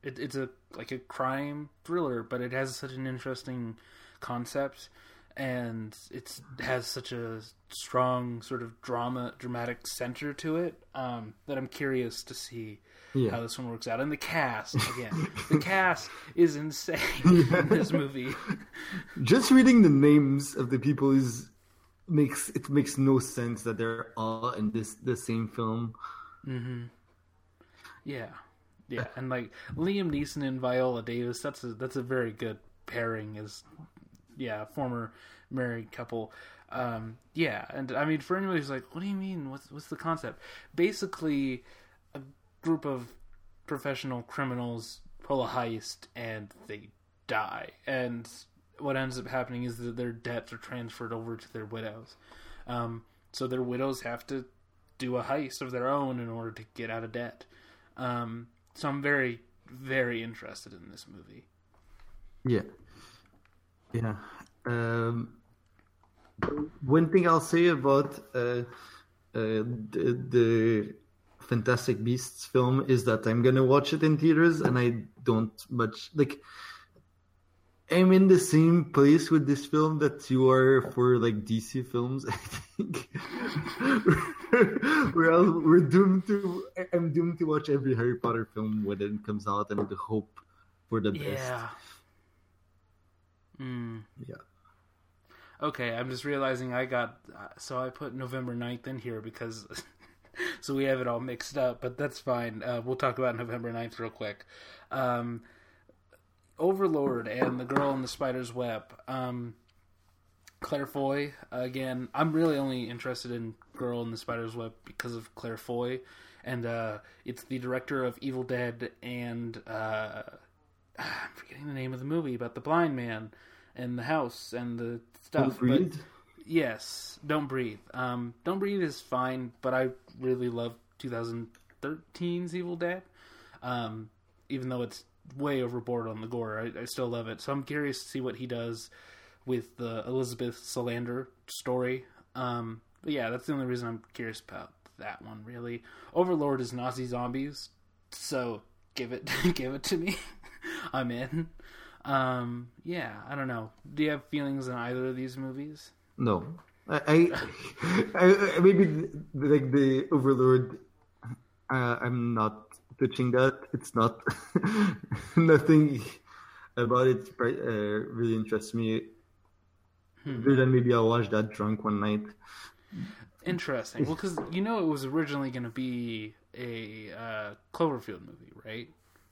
it, it's a like a crime thriller, but it has such an interesting concept, and it's has such a strong sort of drama dramatic center to it um, that I'm curious to see Yeah. how this one works out. And the cast again, the cast is insane in this movie. Just reading the names of the people is makes it makes no sense that they're all in this the same film. Mm-hmm. Yeah, yeah, and like Liam Neeson and Viola Davis, that's a that's a very good pairing as yeah, former married couple. Um, yeah, and I mean for anybody who's like, what do you mean? What's what's the concept? Basically, a group of professional criminals pull a heist and they die, and what ends up happening is that their debts are transferred over to their widows. Um, so their widows have to do a heist of their own in order to get out of debt. Um, so I'm very, very interested in this movie. Yeah. Yeah. Um, one thing I'll say about uh, uh, the, the Fantastic Beasts film is that I'm gonna watch it in theaters, and I don't much like. I'm in the same place with this film that you are for like DC films. I think we're all, we're doomed to. I'm doomed to watch every Harry Potter film when it comes out, and to hope for the best. Yeah. Mm. Yeah. Okay, I'm just realizing I got uh, so I put November 9th in here because so we have it all mixed up, but that's fine. Uh, we'll talk about November 9th real quick. Um, Overlord and the Girl in the Spider's Web. Um, Claire Foy again. I'm really only interested in Girl in the Spider's Web because of Claire Foy, and uh, it's the director of Evil Dead and uh, I'm forgetting the name of the movie about the blind man and the house and the stuff. Don't breathe. But yes, Don't Breathe. Um, Don't Breathe is fine, but I really love 2013's Evil Dead. Um, even though it's way overboard on the gore, I, I still love it. So I'm curious to see what he does with the Elizabeth Salander story. Um, but yeah, that's the only reason I'm curious about that one. Really, Overlord is Nazi zombies, so give it give it to me. I'm in. Um, yeah, I don't know. Do you have feelings on either of these movies? No, I, I, I, maybe like the Overlord. Uh, I'm not touching that. It's not nothing about it. Uh, really interests me. Other than maybe I'll watch that drunk one night. Interesting. Well, because you know it was originally going to be a uh, Cloverfield movie, right?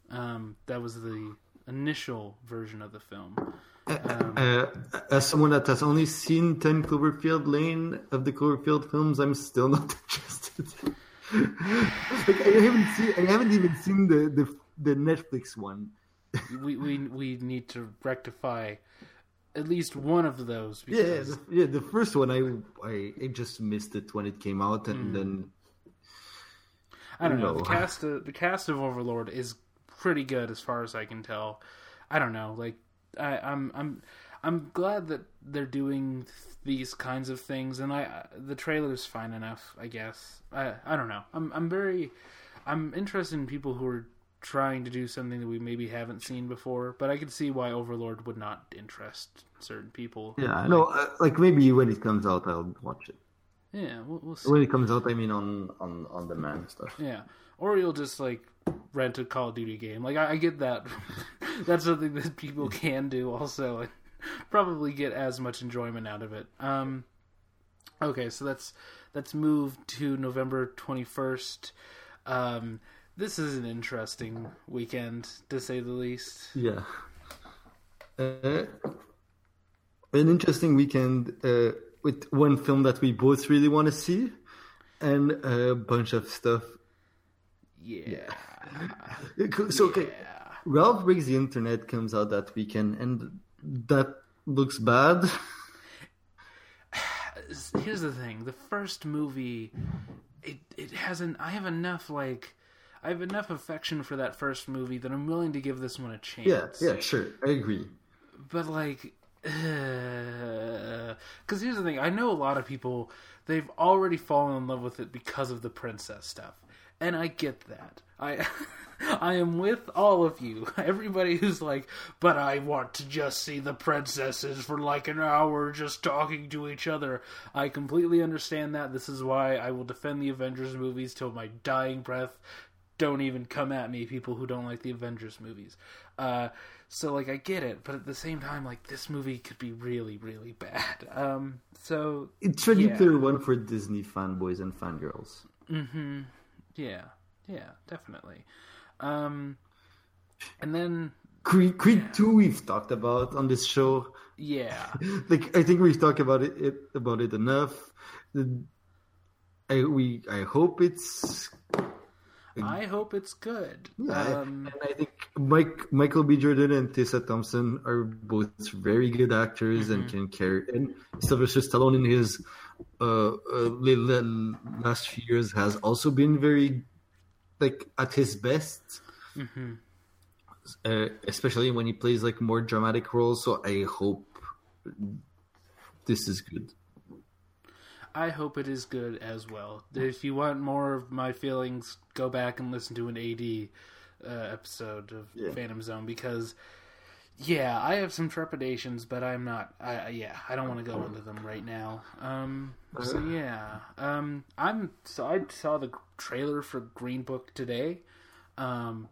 Um, that was the initial version of the film. Um, Uh, as someone that has only seen Ten Cloverfield Lane of the Cloverfield films, I'm still not interested. like, I haven't seen. I haven't even seen the the, the Netflix one. we, we we need to rectify at least one of those. Yeah, Because, the, yeah. The first one, I, I I just missed it when it came out, and then I don't know. No. The cast of, the cast of Overlord is pretty good as far as I can tell. I don't know. Like I, I'm I'm I'm glad that they're doing these kinds of things, and I the trailer's fine enough. I guess I I don't know. I'm I'm very I'm interested in people who are trying to do something that we maybe haven't seen before. But I could see why Overlord would not interest certain people. Yeah, I know. Uh, like maybe when it comes out, I'll watch it. Yeah, we'll, we'll see. When it comes out, I mean on on on demand stuff. Yeah, or you'll just like rent a Call of Duty game. Like I, I get that. That's something that people can do also, and probably get as much enjoyment out of it. Um, okay, so let's that's that's moved to November twenty first. Um, this is an interesting weekend to say the least. Yeah. Uh, an interesting weekend uh, with one film that we both really want to see and a bunch of stuff. Yeah. So, okay. Yeah. Ralph Breaks the Internet comes out that weekend, and that looks bad. Here's the thing: the first movie, it it hasn't. I have enough like. I have enough affection for that first movie that I'm willing to give this one a chance. Yeah, yeah, sure. I agree. but like because here's the thing i know a lot of people they've already fallen in love with it because of the princess stuff and i get that i i am with all of you everybody who's like but i want to just see the princesses for like an hour just talking to each other i completely understand that this is why i will defend the avengers movies till my dying breath don't even come at me, people who don't like the Avengers movies. Uh, so like I get it, but at the same time, like this movie could be really, really bad. Um, so It's a Yeah. nuclear one for Disney fanboys and fangirls. Yeah, yeah, definitely. Um, and then Creed, Creed 2 we've talked about on this show. yeah, like I think we've talked about it, it about it enough. I we I hope it's I hope it's good. yeah, Um, and I think Mike Michael B. Jordan and Tessa Thompson are both very good actors and can carry. And Sylvester Stallone in his uh, uh, li- li- last few years has also been very like at his best. Uh, especially when he plays like more dramatic roles, so I hope this is good. I hope it is good as well. If you want more of my feelings, go back and listen to an AD uh, episode of Yeah. Phantom Zone because, yeah, I have some trepidations, but I'm not. I, yeah, I don't want to go into them right now. Um, so yeah, um, I'm. So I saw the trailer for Green Book today, um,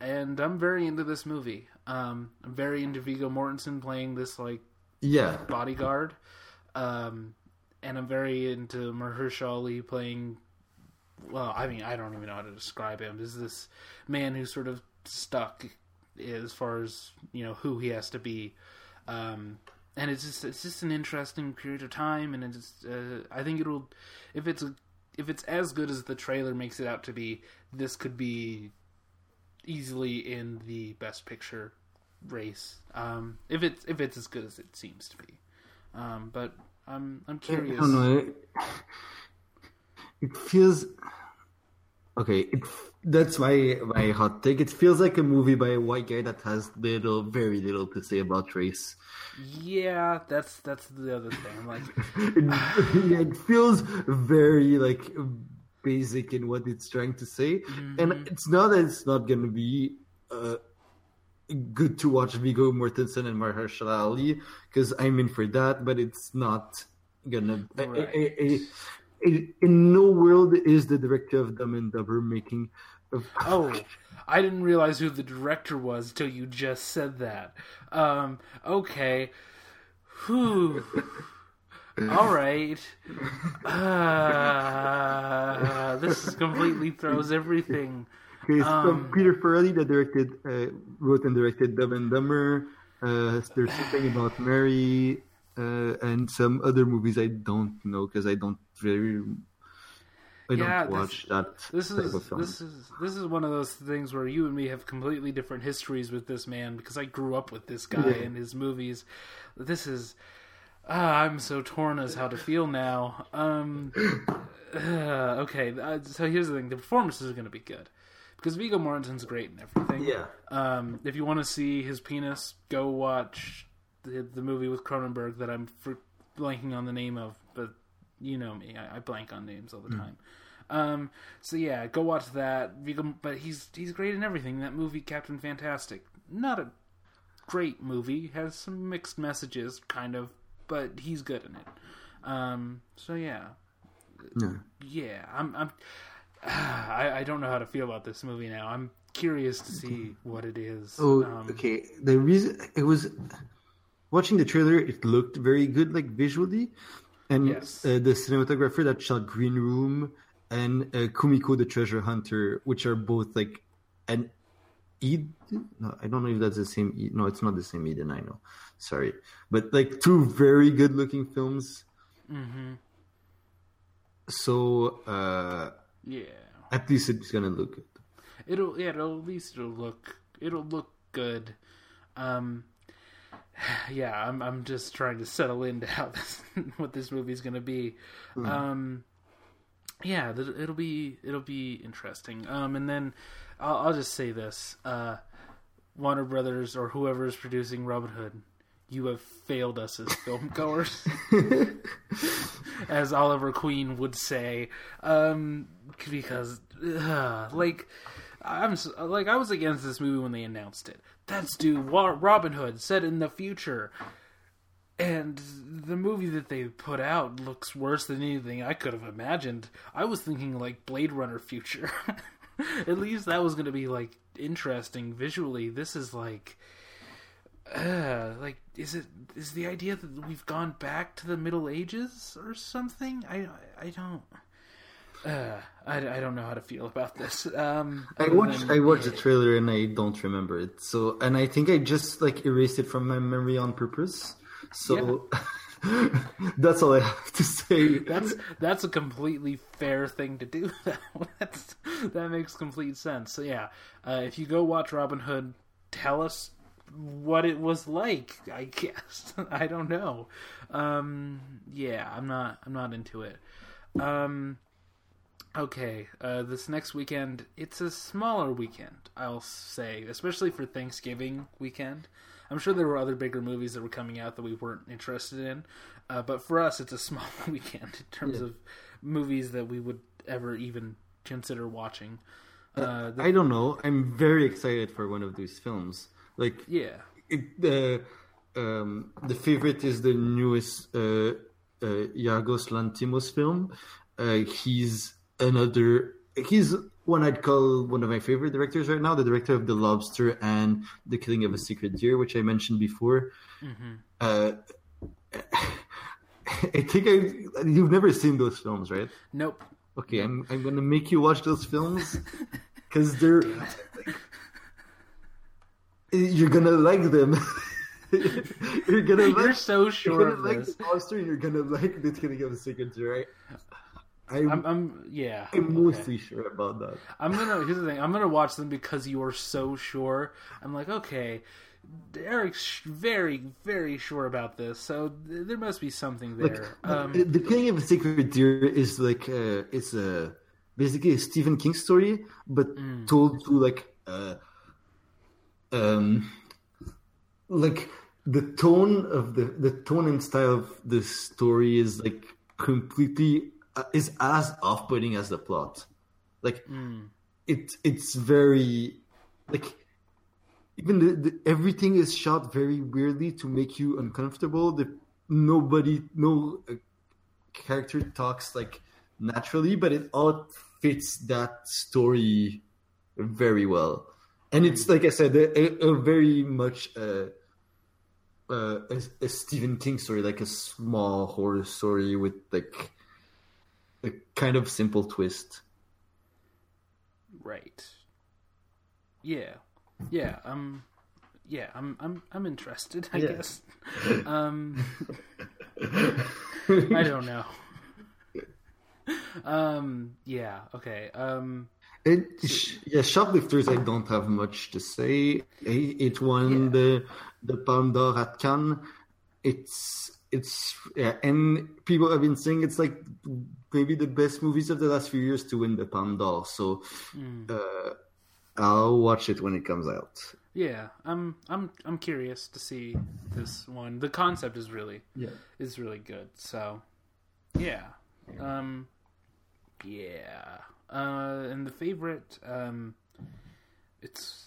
and I'm very into this movie. Um, I'm very into Viggo Mortensen playing this like Yeah, bodyguard. Um, and I'm very into Mahershala Ali playing. Well, I mean, I don't even know how to describe him. Is this man who's sort of stuck as far as you know who he has to be, um, and it's just it's just an interesting period of time, and it's uh, I think it'll if it's a, if it's as good as the trailer makes it out to be, this could be easily in the best picture race. Um, if it's if it's as good as it seems to be, um, but I'm I'm I curious. don't know. It, it feels okay. It that's my my hot take. It feels like a movie by a white guy that has little, very little to say about race. Yeah, that's that's the other thing. I'm like, It, yeah, it feels very like basic in what it's trying to say, and it's not that it's not going to be. Uh, good to watch Viggo Mortensen and Mahershala Ali because I'm in for that, but it's not gonna. I- I- I- I- I- in no world is the director of Dumb and Dumber making. A, oh, I didn't realize who the director was till you just said that. Um, okay, whew. All right. Uh, this completely throws everything. Okay, so Um, Peter Farrelly that directed, uh, wrote and directed Dumb and Dumber. Uh, there's something about Mary uh, and some other movies I don't know because I don't very. I don't Yeah, this- watch that This is this is this is one of those things where you and me have completely different histories with this man because I grew up with this guy Yeah. and his movies. This is ah, I'm so torn as how to feel now. Um, uh, okay, uh, so here's the thing: the performances are going to be good because Viggo Mortensen's great and everything. Yeah. Um, if you want to see his penis, go watch the, the movie with Cronenberg that I'm blanking on the name of, but you know me, I, I blank on names all the time. Um, so yeah, go watch that. But he's he's great in everything. That movie, Captain Fantastic, not a great movie. Has some mixed messages, kind of, but he's good in it. Um, so yeah, Yeah. yeah. I'm I'm I, I don't know how to feel about this movie now. I'm curious to see what it is. Oh, Um, okay. The reason it was watching the trailer, it looked very good, like visually, and Yes. uh, the cinematographer that shot Green Room and uh, Kumiko the Treasure Hunter, which are both like an Eden. No, I don't know if that's the same. Eden. No, it's not the same Eden. I know. Sorry, but like two very good-looking films. mhm. So uh, Yeah. at least it's gonna look good. It'll yeah, it'll at least it'll look it'll look good. Um yeah, I'm I'm just trying to settle into how this what this movie's going to be. Um yeah, th- it'll be it'll be interesting. Um and then I'll, I'll just say this. Uh Warner Brothers or whoever is producing Robin Hood, you have failed us as film goers. as Oliver Queen would say, um, because uh, like I'm like I was against this movie when they announced it. That's Wa- Robin Hood set in the future, and the movie that they put out looks worse than anything I could have imagined. I was thinking like Blade Runner future. At least that was going to be like interesting visually. This is like uh, like is it is the idea that we've gone back to the middle ages or something i i don't uh i, I don't know how to feel about this um I watched than- I watched the trailer and I don't remember it. So and I think I just like erased it from my memory on purpose. So that's all I have to say. that's that's a completely fair thing to do that's that makes complete sense so yeah uh, if you go watch robin hood tell us what it was like i guess i don't know um yeah i'm not i'm not into it um okay uh this next weekend it's a smaller weekend i'll say especially for thanksgiving weekend i'm sure there were other bigger movies that were coming out that we weren't interested in uh, but for us it's a small weekend in terms Yeah. of movies that we would ever even consider watching uh the, I don't know. I'm very excited for one of these films. Like yeah it, the um, the favorite is the newest uh, uh, Yorgos Lanthimos film. Uh, he's another. He's one I'd call one of my favorite directors right now. The director of The Lobster and The Killing of a Sacred Deer, which I mentioned before. hmm Uh, I think I you've never seen those films, right? nope Okay, I'm I'm gonna make you watch those films because they're you're gonna like them. you're gonna like. you're so You're sure gonna of like this the monster, you're gonna like the killing of a sacred, right? I'm, I'm, I'm yeah I'm okay. mostly sure about that. I'm gonna here's the thing. I'm gonna watch them because you are so sure. I'm like, okay, Eric's very, very sure about this, so th- there must be something there. the- um, the killing of a sacred deer is like uh, it's a basically a Stephen King story, but Mm. told through like uh, um like the tone of the the tone and style of the story is like completely is as off-putting as the plot. Like mm, it it's very like even the, the everything is shot very weirdly to make you uncomfortable. The nobody no uh, character talks like naturally but it all fits that story very well. And it's like i said a, a very much uh, uh, a, a stephen king story like a small horror story with like a kind of simple twist right. Yeah, yeah. I'm, yeah. I'm, I'm, I'm interested. I Yeah. guess. Um, I don't know. Um. Yeah. Okay. Um. It, yeah, shoplifters. I don't have much to say. It, it won Yeah. the the Palme d'Or at Cannes. It's it's yeah, and people have been saying it's like maybe the best movies of the last few years to win the Palme d'Or. So mm. uh, I'll watch it when it comes out. Yeah, I'm I'm I'm curious to see this one. The concept is really Yeah, is really good. So, yeah. Um yeah. Uh, and the favorite, um, it's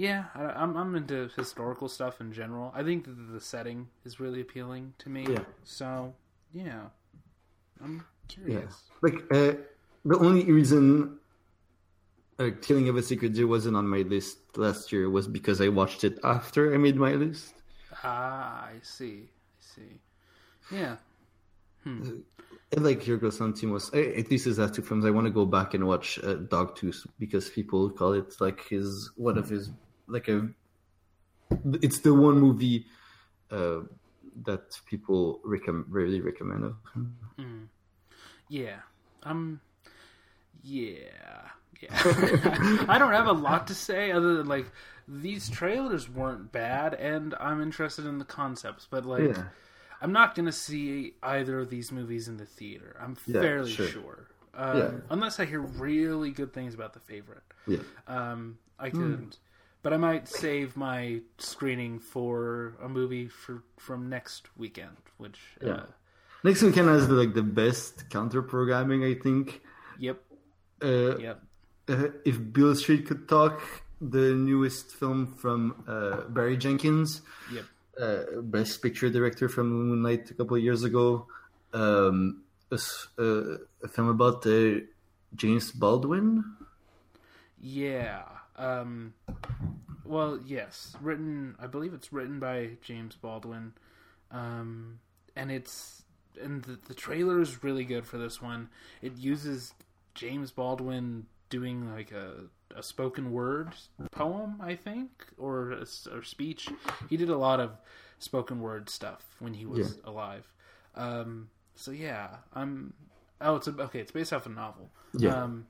yeah. I, I'm I'm into historical stuff in general. I think that the setting is really appealing to me. Yeah. So yeah, I'm Yeah. curious. Like uh, the only reason uh, Killing of a Sacred Deer wasn't on my list last year was because I watched it after I made my list. Ah, I see. I see. Yeah. I like Yorgos Lanthimos. At least his last two films. I want to go back and watch uh, Dogtooth because people call it like his one of his like a. It's the one movie uh, that people recommend really recommend of him. Yeah. Um yeah. Yeah. I don't have a lot to say other than like these trailers weren't bad and I'm interested in the concepts, but like Yeah. I'm not going to see either of these movies in the theater. I'm Yeah, fairly sure. sure. Um, Yeah. unless I hear really good things about the favorite. Yeah. Um I Hmm. could but I might save my screening for a movie for from next weekend, which Yeah. uh, Next weekend has the, like the best counter programming. I think. yep, Uh, yep. uh, if Beale Street could talk, the newest film from uh, Barry Jenkins, Yep. uh, best picture director from Moonlight a couple of years ago, um, a, uh, a film about uh, James Baldwin. Yeah. Um, well, yes. Written, I believe it's written by James Baldwin. Um, and it's and the, the trailer is really good for this one. It uses James Baldwin doing like a a spoken word poem, I think, or a or speech. He did a lot of spoken word stuff when he was alive. Um, so yeah, I'm. Oh, it's a, okay. It's based off a novel. Yeah. Um,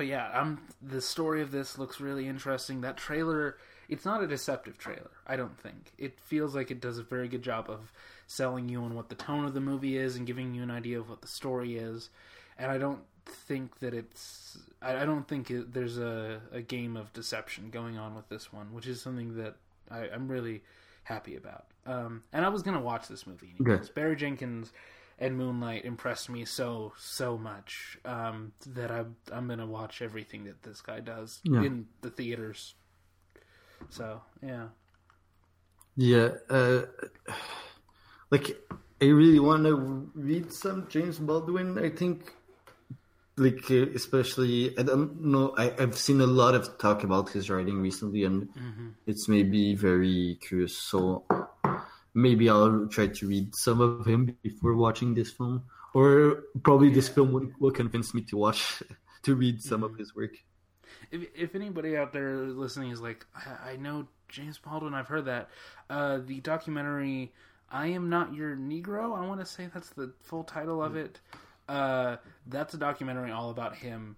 but yeah, I'm the story of this looks really interesting. That trailer, it's not a deceptive trailer. I don't think it feels like it does a very good job of selling you on what the tone of the movie is and giving you an idea of what the story is. And I don't think that it's. I, I don't think it, there's a, a game of deception going on with this one, which is something that I, I'm really happy about. Um, and I was gonna watch this movie. Anyways. Barry Jenkins and Moonlight impressed me so so much um, that I'm I'm gonna watch everything that this guy does Yeah. in the theaters. So yeah, Yeah, uh, like I really want to read some James Baldwin. I think, like uh, especially I don't know. I, I've seen a lot of talk about his writing recently, and it's made me very curious. So maybe I'll try to read some of him before watching this film, or probably this film will, will convince me to watch to read some of his work. if if anybody out there listening is like, I, I know James Baldwin, I've heard that uh, the documentary "I Am Not Your Negro." I want to say that's the full title of it. Uh, that's a documentary all about him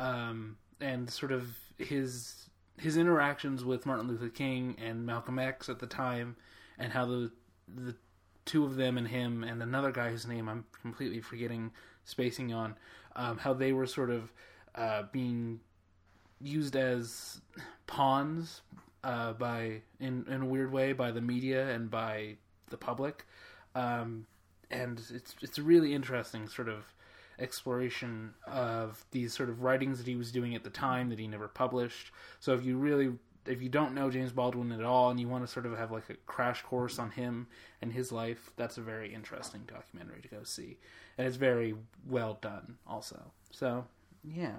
um, and sort of his his interactions with Martin Luther King and Malcolm X at the time, and how the the two of them and him and another guy whose name I'm completely forgetting, spacing on, um, how they were sort of uh, being used as pawns uh, by in in a weird way by the media and by the public, um, and it's it's a really interesting sort of exploration of these sort of writings that he was doing at the time that he never published. So if you really if you don't know James Baldwin at all and you want to sort of have like a crash course on him and his life, that's a very interesting documentary to go see. And it's very well done also. So, yeah.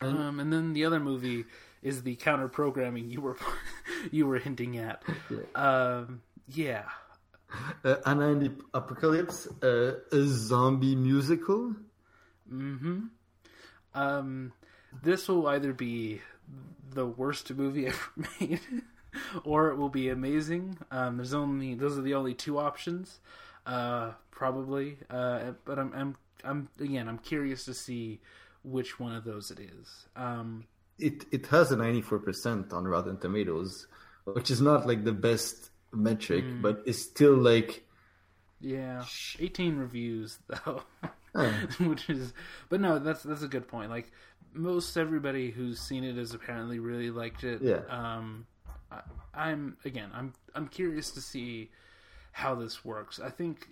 Um, and then the other movie is the counter programming you were you were hinting at. Um, yeah. Uh, Anna and the Apocalypse, uh, a zombie musical. Um, this will either be the worst movie ever made, or it will be amazing. Um, there's only those are the only two options, uh, probably. Uh, but I'm, I'm, I'm again, I'm curious to see which one of those it is. Um, it it has a 94% on Rotten Tomatoes, which is not like the best metric, but it's still like yeah, 18 reviews though, Oh. which is, but no, that's that's a good point. Like most everybody who's seen it has apparently really liked it. Yeah. Um, I, I'm again, I'm I'm curious to see how this works. I think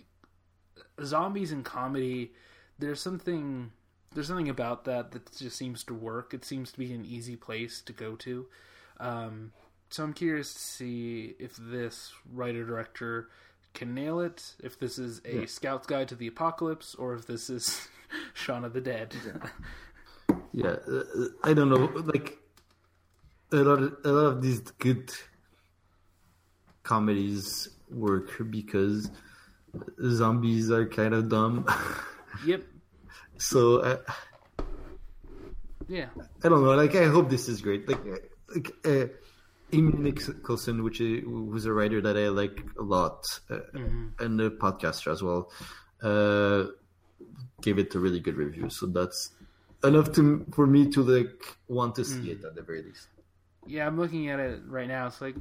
zombies and comedy there's something there's something about that that just seems to work. It seems to be an easy place to go to. Um, so I'm curious to see if this writer director can nail it. If this is a Yeah. Scout's Guide to the Apocalypse, or if this is Shaun of the Dead. Yeah, uh, I don't know. Like a lot, of, a lot of these good comedies work because zombies are kind of dumb. yep. so I, Yeah. I don't know. Like I hope this is great. Like uh, like uh, Amy Nicholson, which is, who's a writer that I like a lot, uh, and a podcaster as well, uh, gave it a really good review. So that's enough to for me to like want to see it at the very least. Yeah, I'm looking at it right now. It's like,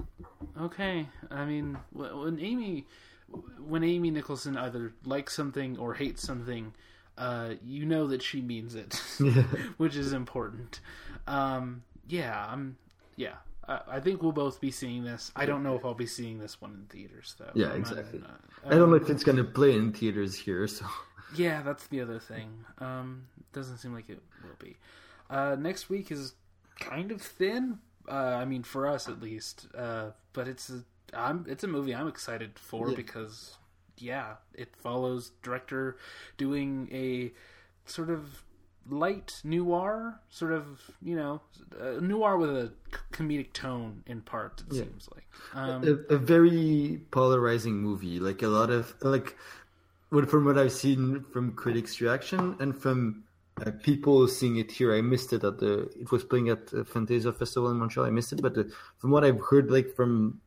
okay. I mean, when Amy, when Amy Nicholson either likes something or hates something, uh, you know that she means it, which is important. Um, yeah, I'm. Yeah, I, I think we'll both be seeing this. I don't know if I'll be seeing this one in theaters though. Yeah, I'm not- exactly. uh, I don't know if it's gonna play in theaters here. So Yeah, that's the other thing. Um, doesn't seem like it will be. Uh, next week is kind of thin. Uh, I mean, for us at least. Uh, but it's a, I'm it's a movie I'm excited for Yeah. because yeah, it follows director doing a sort of light noir, sort of you know uh, noir with a comedic tone in part. It Yeah. seems like. Um, a, a very polarizing movie. Like a lot of like, what from what I've seen from critics' reaction and from uh, people seeing it here, I missed it at the. It was playing at the Fantasia Festival in Montreal. I missed it, but uh, from what I've heard, like from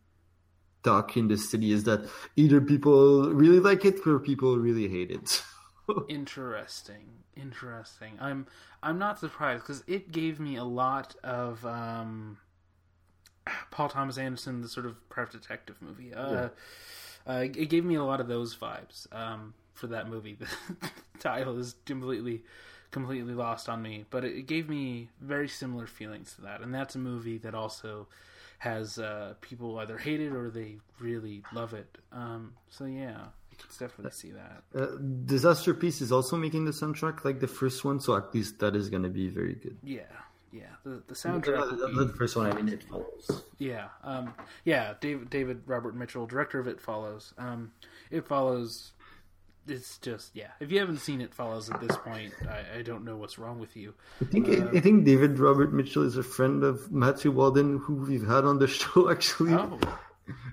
talk in the city, is that either people really like it or people really hate it. interesting interesting i'm i'm not surprised because it gave me a lot of um paul thomas anderson the sort of private detective movie uh, uh it gave me a lot of those vibes um for that movie the title is completely completely lost on me but it, gave me very similar feelings to that and that's a movie that also has uh people either hate it or they really love it um so yeah I could definitely see that uh, Disasterpeace is also making the soundtrack like the first one, so at least that is going to be very good. Yeah, yeah. The the soundtrack. Not will the first one, I mean, it follows. yeah, um, yeah. David David Robert Mitchell, director of It Follows. Um, it follows. It's just yeah. If you haven't seen It Follows at this point, I, I don't know what's wrong with you. I think I think David Robert Mitchell is a friend of Matthew Walden, who we've had on the show actually. Oh,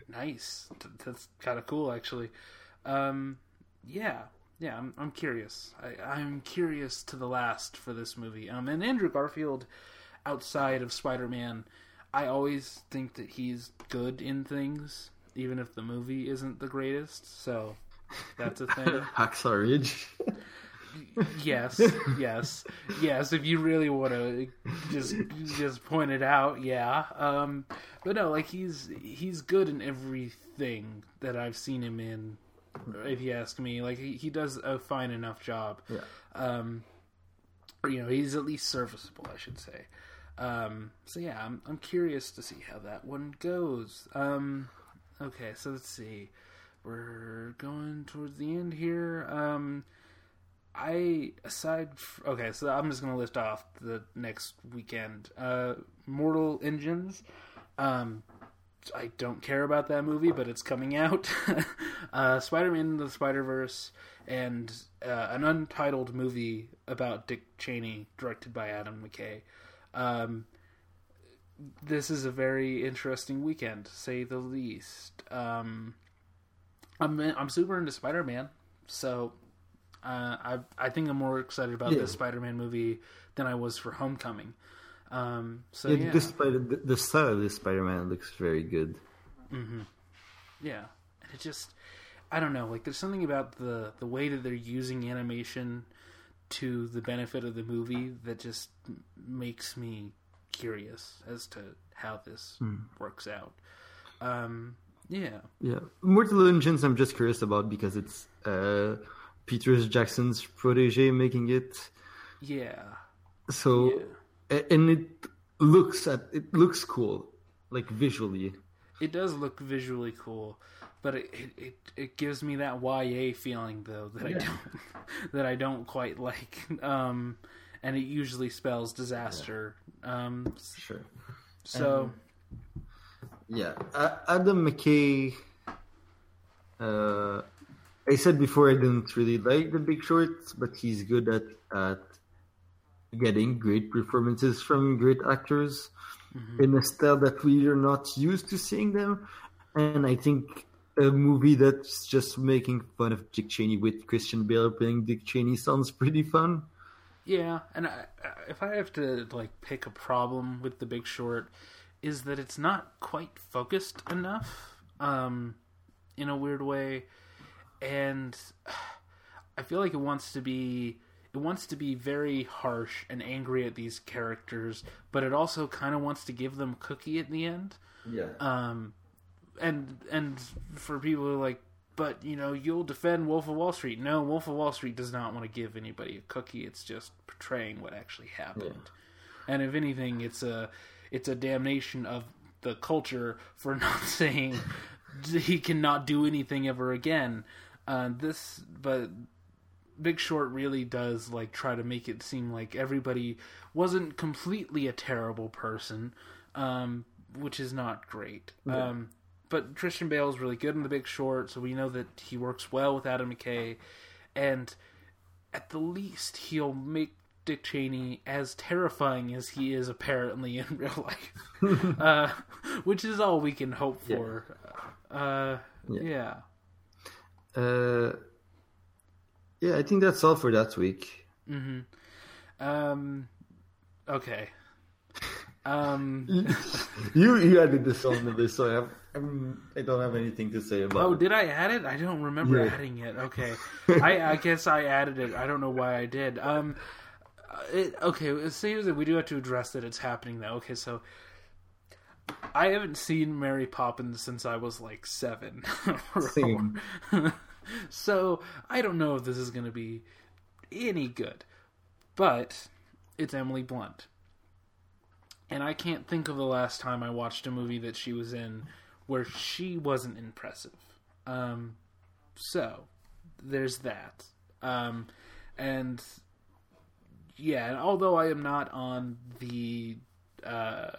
nice. That's kind of cool, actually. Um, yeah, yeah. I'm I'm curious. I, I'm curious to the last for this movie. Um, and Andrew Garfield, outside of Spider Man, I always think that he's good in things, even if the movie isn't the greatest. So that's a thing. Hacksaw Ridge. yes, yes, yes. If you really want to just just point it out, yeah. Um, but no, like he's he's good in everything that I've seen him in. If you ask me, like he, he does a fine enough job. Yeah. Um, you know, he's at least serviceable, I should say. Um, so yeah, I'm I'm curious to see how that one goes. Um, okay, so let's see. We're going towards the end here. Um, I aside f- okay, so I'm just gonna list off the next weekend. Uh, Mortal Engines. Um, I don't care about that movie, but it's coming out. uh, Spider-Man the Spider-Verse and uh, an untitled movie about Dick Cheney, directed by Adam McKay. Um, this is a very interesting weekend, say the least. Um, I'm I'm super into Spider-Man, so uh, I I think I'm more excited about Yeah. this Spider-Man movie than I was for Homecoming. Um, so Yeah, yeah, The, Spider, the, the style of this Spider-Man looks very good. yeah, and it just I don't know, like there's something about the the way that they're using animation to the benefit of the movie that just makes me curious as to how this works out. Um, yeah, Yeah, Mortal Engines. I'm just curious about because it's uh, Peter Jackson's protege making it. yeah, So, yeah. and it looks at it looks cool, like visually. It does look visually cool, but it, it, it, it gives me that YA feeling though that I don't that I don't quite like. Um, and it usually spells disaster. Um, Sure. so Yeah, Adam McKay. Uh, I said before I didn't really like The Big Short, but he's good at at getting great performances from great actors in a style that we are not used to seeing them. And I think a movie that's just making fun of Dick Cheney with Christian Bale playing Dick Cheney sounds pretty fun. Yeah, and I, I- if I have to like pick a problem with The Big Short, is that it's not quite focused enough, um, in a weird way, and I feel like it wants to be it wants to be very harsh and angry at these characters, but it also kind of wants to give them cookie at the end Yeah. um, and and for people who are like, but you know, you'll defend Wolf of Wall Street. No, Wolf of Wall Street does not want to give anybody a cookie. It's just portraying what actually happened. And if anything, it's a it's a damnation of the culture for not saying he cannot do anything ever again. Uh, this, but Big Short really does like try to make it seem like everybody wasn't completely a terrible person, um, which is not great. Um, but Christian Bale is really good in The Big Short, so we know that he works well with Adam McKay, and at the least he'll make Dick Cheney as terrifying as he is apparently in real life, uh, which is all we can hope for. Uh, yeah. Uh, yeah, I think that's all for that week. Um. Okay. Um. You you added this on the list, so I have I'm, I don't have anything to say about. Oh, it. did I add it? I don't remember Yeah. adding it. Okay. I, I guess I added it. I don't know why I did. Um. Uh, It, okay. It seems that we do have to address that it's happening though. Okay, so. I haven't seen Mary Poppins since I was like seven. Same. so I don't know if this is going to be any good, but it's Emily Blunt, and I can't think of the last time I watched a movie that she was in where she wasn't impressive. Um, so there's that, um, and yeah, and although I am not on the uh,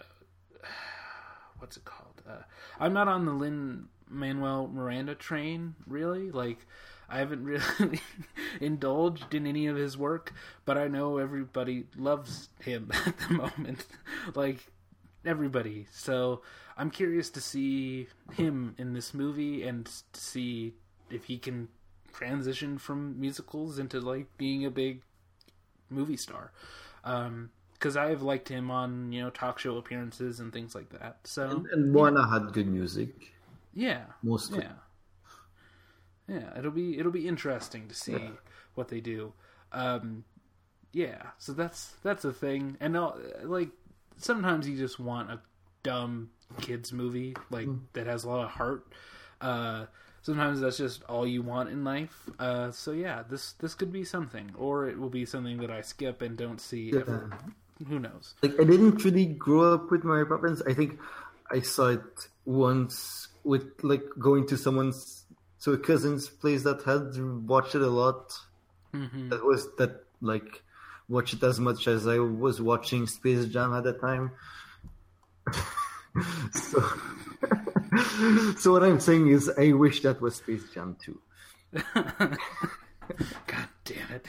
what's it called? Uh, I'm not on the Lin Manuel Miranda train, really. Like, I haven't really indulged in any of his work, but I know everybody loves him at the moment. like, everybody. So, I'm curious to see him in this movie and to see if he can transition from musicals into, like, being a big movie star. Um, because I have liked him on you know talk show appearances and things like that. So And Moana had good music, yeah, mostly. yeah, yeah. It'll be it'll be interesting to see what they do. Um, yeah, so that's that's a thing, and uh, like sometimes you just want a dumb kids movie like that has a lot of heart. Uh, sometimes that's just all you want in life. Uh, so yeah, this this could be something, or it will be something that I skip and don't see ever. Who knows? Like I didn't really grow up with Mary Poppins. I think I saw it once with like going to someone's to a cousin's place that had watched it a lot. That was that like watch it as much as I was watching Space Jam at the time. so, so what I'm saying is, I wish that was Space Jam too. God damn it.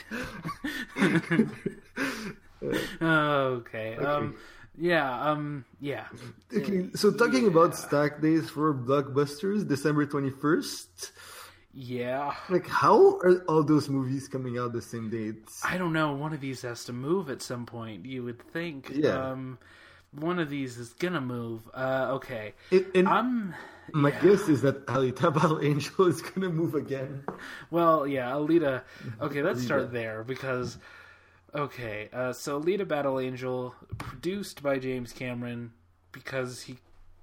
okay. Um yeah, um yeah. Okay, so talking about stack days for blockbusters, December twenty first. Yeah. Like, how are all those movies coming out the same dates? I don't know, one of these has to move at some point, you would think. Yeah. Um one of these is gonna move. Uh okay. It, and I'm my guess is that Alita Battle Angel is gonna move again. Well, yeah, Alita. Okay, let's start there because. Okay, uh, so Alita Battle Angel, produced by James Cameron because he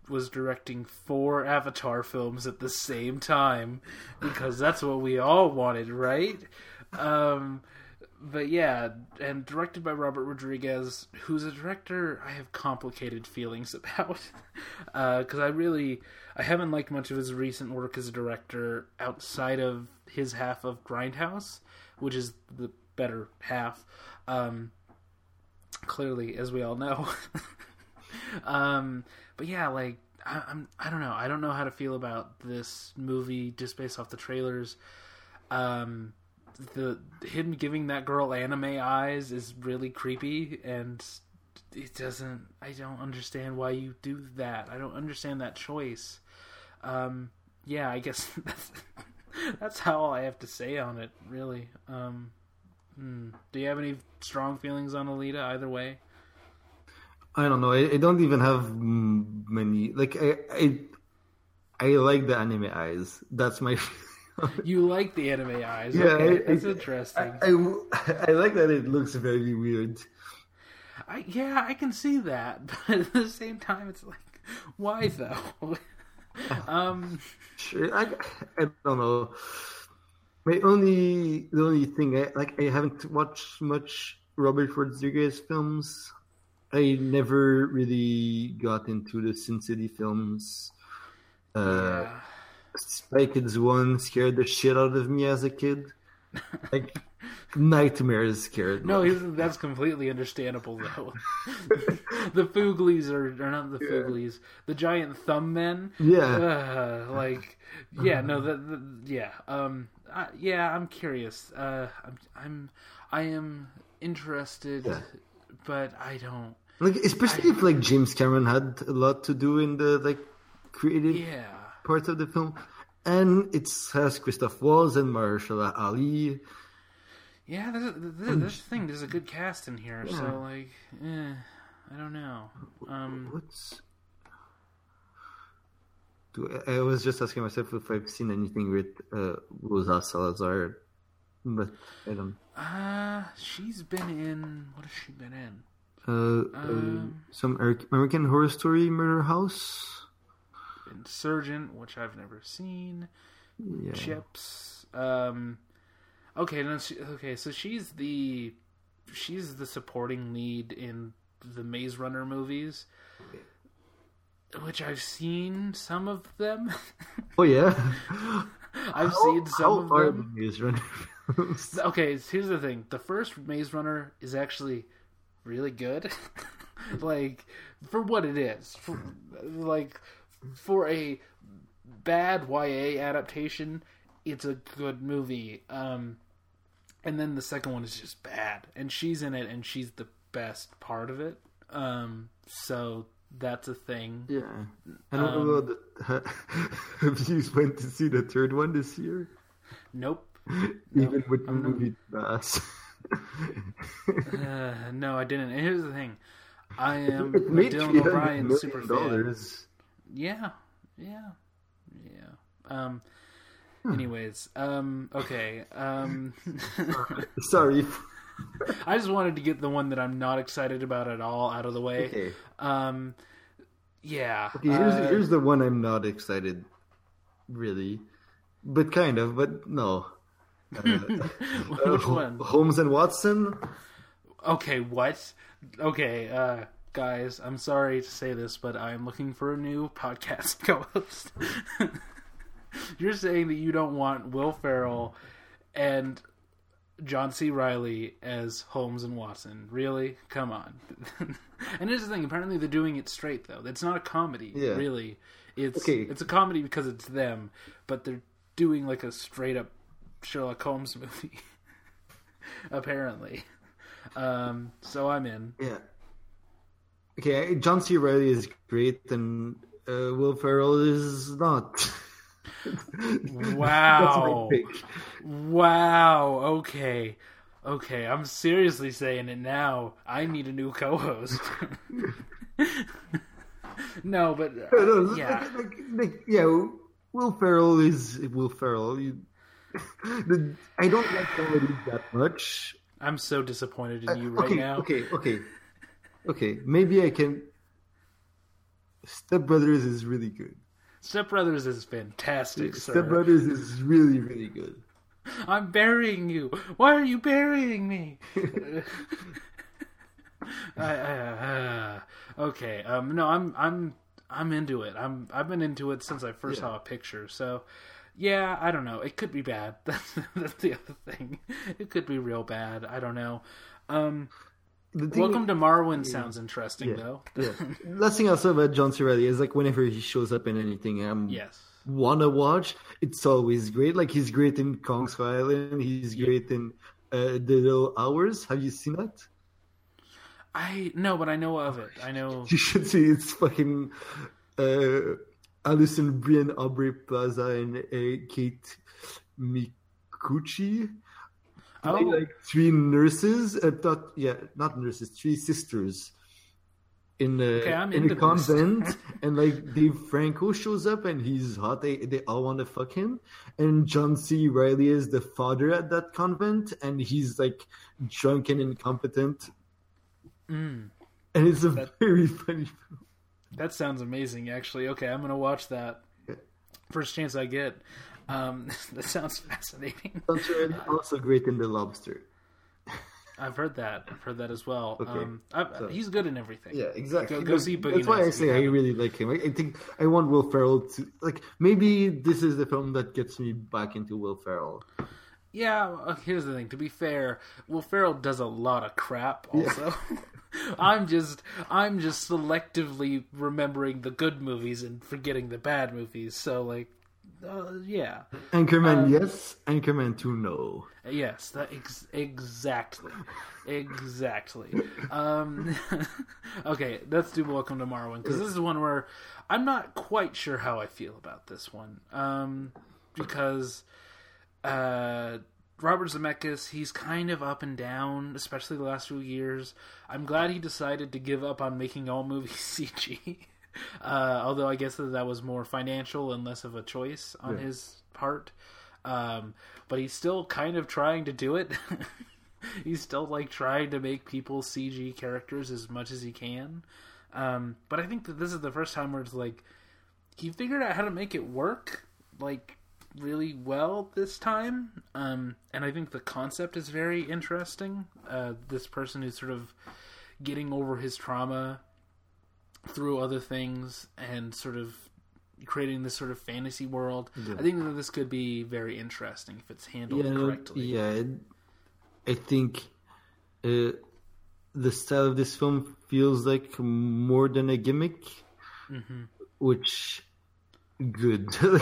was directing four Avatar films at the same time because that's what we all wanted, right? Um, but yeah, and directed by Robert Rodriguez, who's a director I have complicated feelings about, because I really I haven't liked much of his recent work as a director outside of his half of Grindhouse, which is the better half. Um, clearly, as we all know. um, but yeah, like I, I'm I don't know I don't know how to feel about this movie just based off the trailers. Um, the him giving that girl anime eyes is really creepy and it doesn't i don't understand why you do that i don't understand that choice um yeah i guess that's that's how all i have to say on it really um hmm. do you have any strong feelings on alita either way I don't know. I, I don't even have many. Like I, I, I like the anime eyes. That's my. you like the anime eyes? Yeah, okay, I, that's I, interesting. I, I, like that it looks very weird. I, yeah, I can see that, but at the same time, it's like, why though? um, sure, I, I don't know. My only the only thing I like I haven't watched much Robert Rodriguez films. I never really got into the Sin City films. Uh, yeah. Spy Kids One scared the shit out of me as a kid. Like nightmares scared. No, me. he's, that's completely understandable though. the Fooglies are, are not the Fooglies. The giant thumb men. Yeah. Uh, like, yeah, no, the, the yeah, um, I, yeah. I'm curious. Uh, I'm, I'm, I am interested, Yeah. but I don't. Like especially if like James Cameron had a lot to do in the like creative Yeah. Part of the film, and it has Christoph Waltz and Mahershala Ali. Yeah, there's, there's, there's the thing. There's a good cast in here, Yeah. so like, eh, I don't know. Um, What's do I I was just asking myself if I've seen anything with uh, Rosa Salazar, but I don't. uh, she's been in. What has she been in? Uh, Um, uh, some American Horror Story Murder House. Insurgent, which I've never seen. Yeah. Chips. Um, okay, no, she, okay, so she's the she's the supporting lead in the Maze Runner movies, which I've seen some of them. Oh yeah. I've How- seen some of them. the Maze Runner films? Okay, here's the thing: the first Maze Runner is actually really good. like for what it is, for, like for a bad YA adaptation, it's a good movie. Um, and then the second one is just bad, and she's in it, and she's the best part of it. Um, so that's a thing. Yeah. I don't Um, know about the, have you went to see the third one this year? Nope. Even with the movie Bass. Uh, no, I didn't. And here's the thing: I am a Dylan O'Brien super fan. Yeah, yeah, yeah. Um. Hmm. Anyways, um. Okay. Um. Sorry. I just wanted to get the one that I'm not excited about at all out of the way. Okay. Um. Yeah. Okay, here's, uh, here's the one I'm not excited, really, but kind of, but no. Uh, Which uh, one? Holmes and Watson. Okay. What? Okay. Uh. Guys, I'm sorry to say this, but I'm looking for a new podcast co-host. You're saying that you don't want Will Ferrell and John C. Reilly as Holmes and Watson. Really? Come on. and here's the thing, apparently they're doing it straight though. It's not a comedy, Yeah. really. It's Okay. it's a comedy because it's them, but they're doing like a straight up Sherlock Holmes movie. apparently. Um so I'm in. Yeah. Okay, John C. Reilly is great, and uh, Will Ferrell is not. Wow. That's my pick. Wow. Okay. Okay. I'm seriously saying it now. I need a new co-host. no, but uh, No, no, yeah. like, like, yeah, Will Ferrell is Will Ferrell. You, the, I don't like comedy that much. I'm so disappointed in you right okay, now. okay, okay, okay. Maybe I can. Step Brothers is really good. Step Brothers is fantastic, Step sir. Brothers is really, really good. I'm burying you. Why are you burying me? I, I, uh, okay. Um, no, I'm I'm I'm into it. I'm I've been into it since I first Yeah. saw a picture. So, yeah, I don't know. It could be bad. That's that's the other thing. It could be real bad. I don't know. Um, Welcome to Marwen sounds interesting Yeah. though. yeah. Last thing I'll say about John C. Reilly is like whenever he shows up in anything, I'm yes. wanna watch. It's always great. Like he's great in Kong Skull Island. He's great in uh, The Little Hours. Have you seen that? I no, but I know of it. I know. You should see it's fucking uh, Alison Brie and Aubrey Plaza and uh, Kate Micucci. Oh. Like three nurses. Uh, not yeah, not nurses. Three sisters in a Okay, in a convent, and like Dave Franco shows up and he's hot. They they all want to fuck him, and John C. Reilly is the father at that convent, and he's like drunk and incompetent, Mm, and it's a That- very funny. that sounds amazing. Actually, okay, I'm gonna watch that first chance I get. Um, that sounds fascinating. Also great in The Lobster. I've heard that. I've heard that as well. Okay, Um, so- he's good in everything. Yeah, exactly. Go- go That's- see Boogie That's why I Nights if you say I really like him. I, think I want Will Ferrell to like. Maybe this is the film that gets me back into Will Ferrell. Yeah, uh, here's the thing. To be fair, Will Ferrell does a lot of crap. Also, I'm just I'm just selectively remembering the good movies and forgetting the bad movies. So like, uh, yeah, Anchorman, Um, yes. Anchorman two, no. yes, that ex- exactly, exactly. Um, okay, let's do Welcome to Marwen because this is one where I'm not quite sure how I feel about this one. Um, because uh, Robert Zemeckis, he's kind of up and down, especially the last few years. I'm glad he decided to give up on making all movies CG. Uh, although I guess that that was more financial and less of a choice on Yeah. his part. Um, but he's still kind of trying to do it. he's still like trying to make people CG characters as much as he can. Um, but I think that this is the first time where it's like he figured out how to make it work like really well this time. Um, and I think the concept is very interesting. Uh, this person who's sort of getting over his trauma through other things and sort of creating this sort of fantasy world. I think that this could be very interesting if it's handled Yeah, correctly. yeah. it- I think uh, the style of this film feels like more than a gimmick, hmm which good.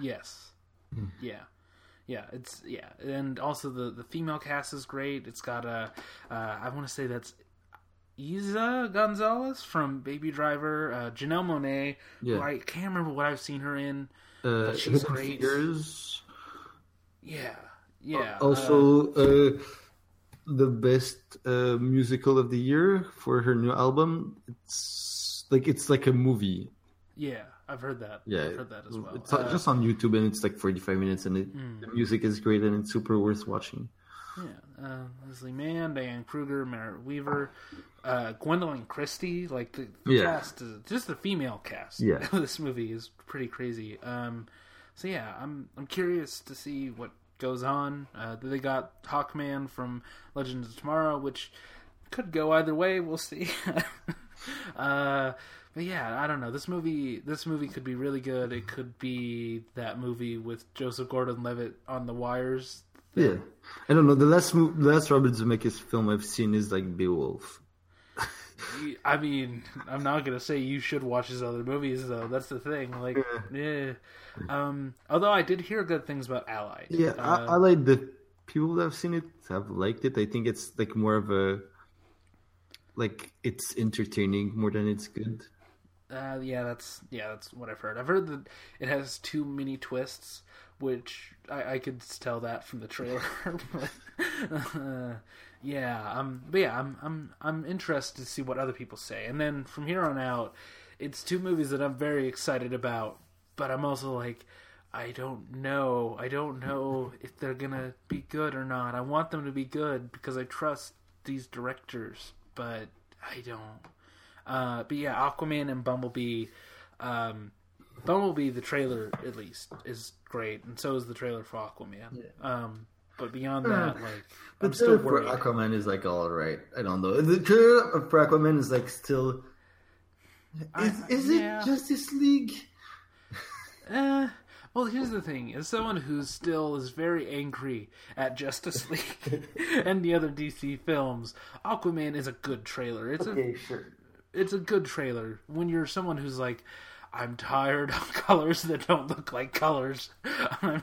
Yes. Yeah. Yeah, it's yeah, and also the the female cast is great. It's got a uh, I want to say that's Eiza González from Baby Driver, uh, Janelle Monáe. Yeah. I can't remember what I've seen her in. uh, But she's great. Figures. Yeah, yeah. uh, Also, uh, the best uh, musical of the year for her new album. It's like it's like a movie. yeah, I've heard that. Yeah, I've heard that as well. It's Uh, just on YouTube and it's like 45 minutes and it, Mm. the music is great and it's super worth watching. Yeah, uh, Leslie Mann, Diane Kruger, Merritt Wever, uh, Gwendoline Christie. Like the, the Yeah. cast, is, just the female cast. Yeah. of this movie is pretty crazy. Um, so yeah, I'm I'm curious to see what goes on. Uh, they got Hawkman from Legends of Tomorrow, which could go either way. We'll see. uh, but yeah, I don't know. This movie, this movie could be really good. It could be that movie with Joseph Gordon-Levitt on the wires Yeah, I don't know. The last the last Robert Zemeckis film I've seen is like Beowulf. I mean, I'm not gonna say you should watch his other movies though. That's the thing. Like, yeah. Um, although I did hear good things about Allied. Yeah, Uh, like the people that have seen it have liked it. I think it's like more of a like it's entertaining more than it's good. Uh, yeah, that's yeah, that's what I've heard. I've heard that it has too many twists, which I, I could tell that from the trailer. but, uh, yeah, um, but yeah, I'm I'm I'm interested to see what other people say, and then from here on out, it's two movies that I'm very excited about. But I'm also like, I don't know. I don't know if they're gonna be good or not. I want them to be good because I trust these directors, but I don't. Uh, but yeah, Aquaman and Bumblebee. Um, Bumblebee, the trailer at least is great, and so is the trailer for Aquaman. Um, but beyond that, like The I'm still trailer for worried. Aquaman is like all right. I don't know. The trailer for Aquaman is like still. Is, I- is yeah. it Justice League? Uh, well, here's the thing: as someone who still is very angry at Justice League and the other DC films, Aquaman is a good trailer. It's a sure. it's a good trailer. When you're someone who's like, I'm tired of colors that don't look like colors. I'm,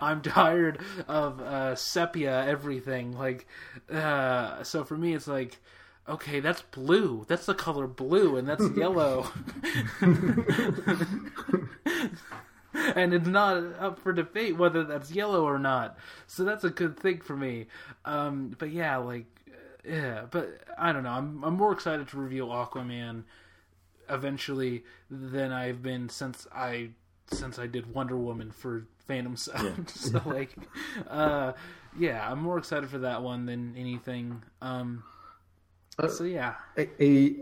I'm tired of uh, sepia everything. Like, uh, so for me, it's like. Okay, that's blue. That's the color blue, and that's yellow. and it's not up for debate whether that's yellow or not. So that's a good thing for me. Um, but yeah, like, uh, yeah, but I don't know. I'm I'm more excited to review Aquaman eventually than I've been since I since I did Wonder Woman for Phantom Zone. so like, uh, yeah, I'm more excited for that one than anything. Um, so yeah, I, I,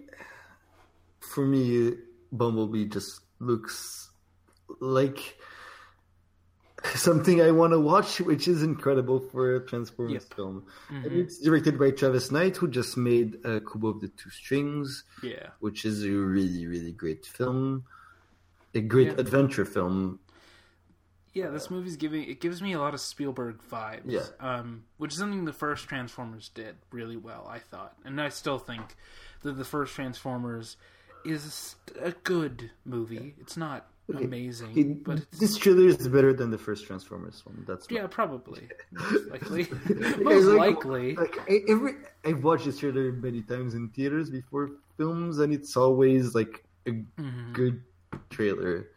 for me, Bumblebee just looks like something I want to watch, which is incredible for a Transformers Yep. film. And it's directed by Travis Knight, who just made uh, Kubo and the Two Strings, yeah. which is a really, really great film. A great Yeah. adventure film. Yeah, this movie's giving it gives me a lot of Spielberg vibes. Yeah. Um, which is something the first Transformers did really well, I thought, and I still think that the first Transformers is a good movie. It's not amazing, It- but it's, this trailer is better than the first Transformers one. That's yeah, probably most likely. Most like- likely. Like I, every, I've watched this trailer many times in theaters before films, and it's always like a Mm-hmm. good trailer.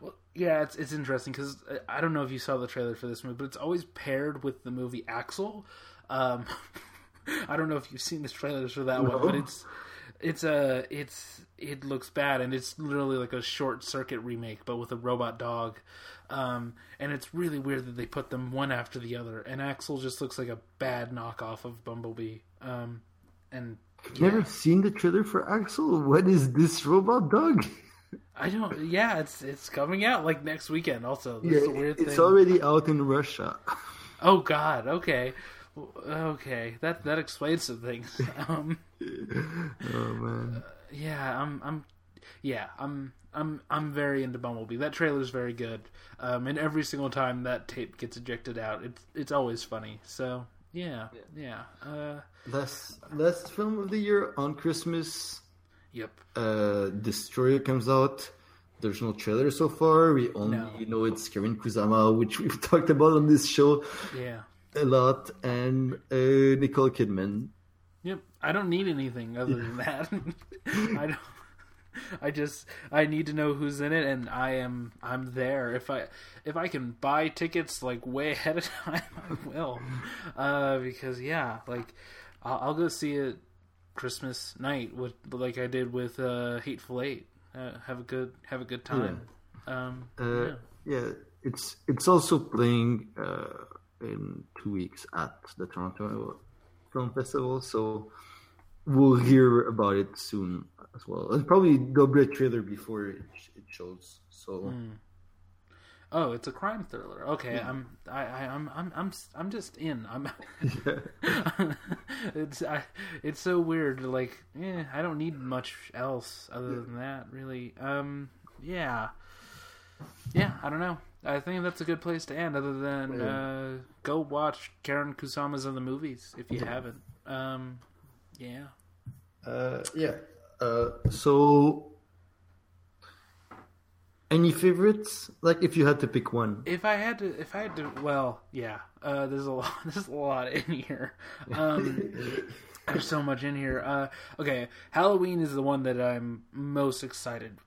Well, yeah, it's it's interesting because I don't know if you saw the trailer for this movie, but it's always paired with the movie Axel. Um, I don't know if you've seen the trailers for that one, but it's it's a it's it looks bad and it's literally like a short circuit remake, but with a robot dog. Um, and it's really weird that they put them one after the other, and Axel just looks like a bad knockoff of Bumblebee. Um, and Never seen the trailer for Axel. What is this robot dog? I don't. Yeah, it's it's coming out like next weekend. Also, this Yeah, is a weird it's thing. already out in Russia. Oh God. Okay. Okay. That that explains some things. Um, Oh man, yeah. I'm. I'm. Yeah. I'm. I'm. I'm very into Bumblebee. That trailer's very good. Um, and every single time that tape gets ejected out, it's it's always funny. So yeah. Yeah. Uh. last last film of the year on Christmas. Yep. Uh, Destroyer comes out. There's no trailer so far. We only No. know it's Karyn Kusama, which we've talked about on this show Yeah. A lot, and uh, Nicole Kidman. Yep. I don't need anything other than that. I don't. I just I need to know who's in it, and I am I'm there. If I if I can buy tickets like way ahead of time, I will. Uh, because yeah, like I'll, I'll go see it Christmas night with like I did with uh, Hateful Eight. Uh, have a good have a good time. Um, Uh, yeah. yeah, it's it's also playing uh, in two weeks at the Toronto Film Festival, so we'll hear about it soon as well. And probably there'll be a trailer before it, it shows. So Oh, it's a crime thriller. Okay, I'm I, I I'm I'm I'm I'm just in. I'm it's I, it's so weird. Like, yeah, I don't need much else other than that, really. Um, yeah, yeah. I don't know. I think that's a good place to end. Other than uh, go watch Karyn Kusama's of the movies if you haven't. Um, yeah. uh, yeah, uh, so. Any favorites? Like, if you had to pick one, If I had to, if I had to, well, yeah. Uh, there's a lot. There's a lot in here. Um, there's so much in here. Uh, okay, Halloween is the one that I'm most excited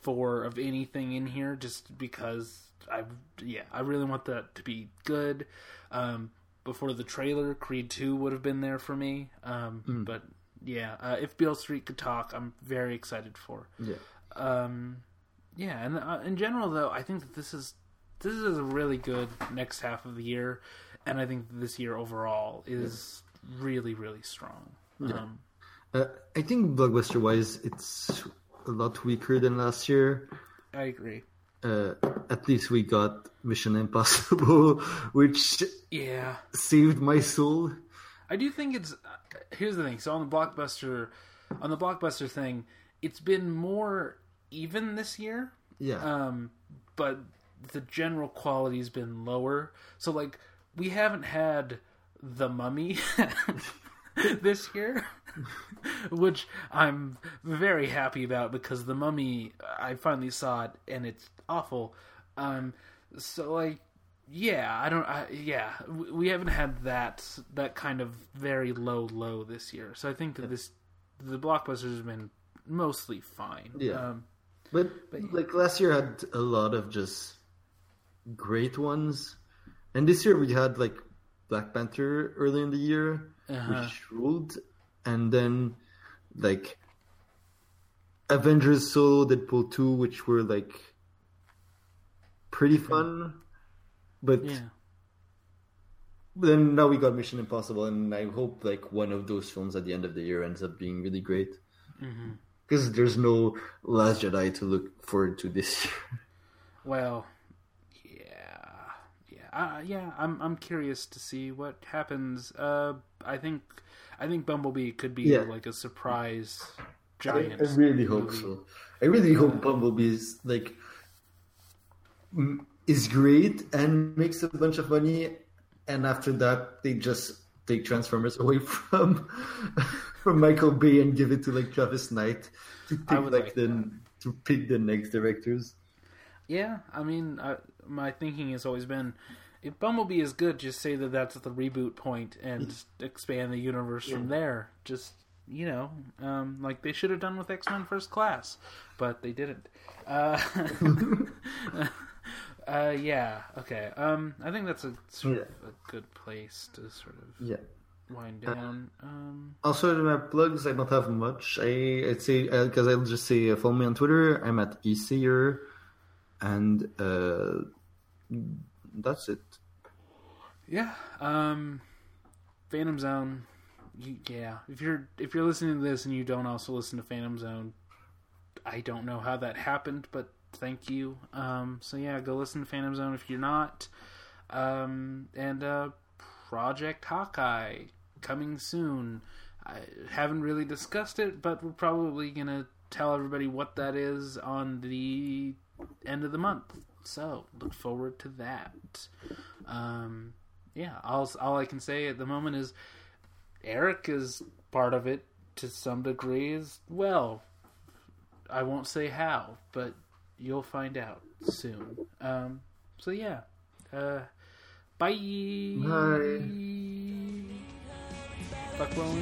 for of anything in here, just because I, yeah, I really want that to be good. Um, before the trailer, Creed Two would have been there for me. Um, but yeah, uh, if Beale Street could talk, I'm very excited for. yeah, Um, yeah, and uh, in general, though, I think that this is this is a really good next half of the year, and I think this year overall is really really strong. Um, uh, I think blockbuster wise, it's a lot weaker than last year. I agree. Uh, at least we got Mission Impossible, which Yeah, saved my soul. I do think it's. Uh, here's the thing. So on the blockbuster, on the blockbuster thing, it's been more even this year. Yeah, Um, but the general quality's been lower. So like we haven't had the Mummy this year, which I'm very happy about because the Mummy I finally saw it and it's awful. Um, so like yeah, I don't. I, yeah, we haven't had that that kind of very low low this year. So I think that this the blockbusters have been mostly fine. Yeah. Um, but like last year had a lot of just great ones, and this year we had like Black Panther early in the year, Uh-huh. which ruled, and then like Avengers Solo, Deadpool two, which were like pretty fun, but yeah. then now we got Mission Impossible, and I hope like one of those films at the end of the year ends up being really great. Mm-hmm. Because there's no Last Jedi to look forward to this year. Well, yeah, yeah, uh, yeah. I'm I'm curious to see what happens. Uh, I think I think Bumblebee could be Yeah. like a surprise giant. I really hope so. I really hope Bumblebee is like is great and makes a bunch of money, and after that they just take Transformers away from from Michael Bay and give it to like Travis Knight to pick like like the to pick the next directors. Yeah, I mean, I, my thinking has always been, if Bumblebee is good, just say that that's the reboot point and expand the universe from there. Just you know, um, like they should have done with X Men First Class, but they didn't. Uh, uh, yeah, okay. Um, I think that's a sort Yeah. of a good place to sort of Yeah. wind down. Um, Also, my plugs, I don't have much. I, I'd say because I'll just say uh, follow me on Twitter. I'm at esayer, and uh, that's it. Yeah. Um Phantom Zone. Yeah. If you're if you're listening to this and you don't also listen to Phantom Zone, I don't know how that happened, but thank you. Um so yeah, go listen to Phantom Zone if you're not. Um and uh Project Hawkeye coming soon. I haven't really discussed it, but we're probably to tell everybody what that is on the end of the month. So, look forward to that. Um, yeah, all all I can say at the moment is Eric is part of it to some degree as well. I won't say how, but you'll find out soon. Um, so yeah, uh, bye. Bye. Fuck well,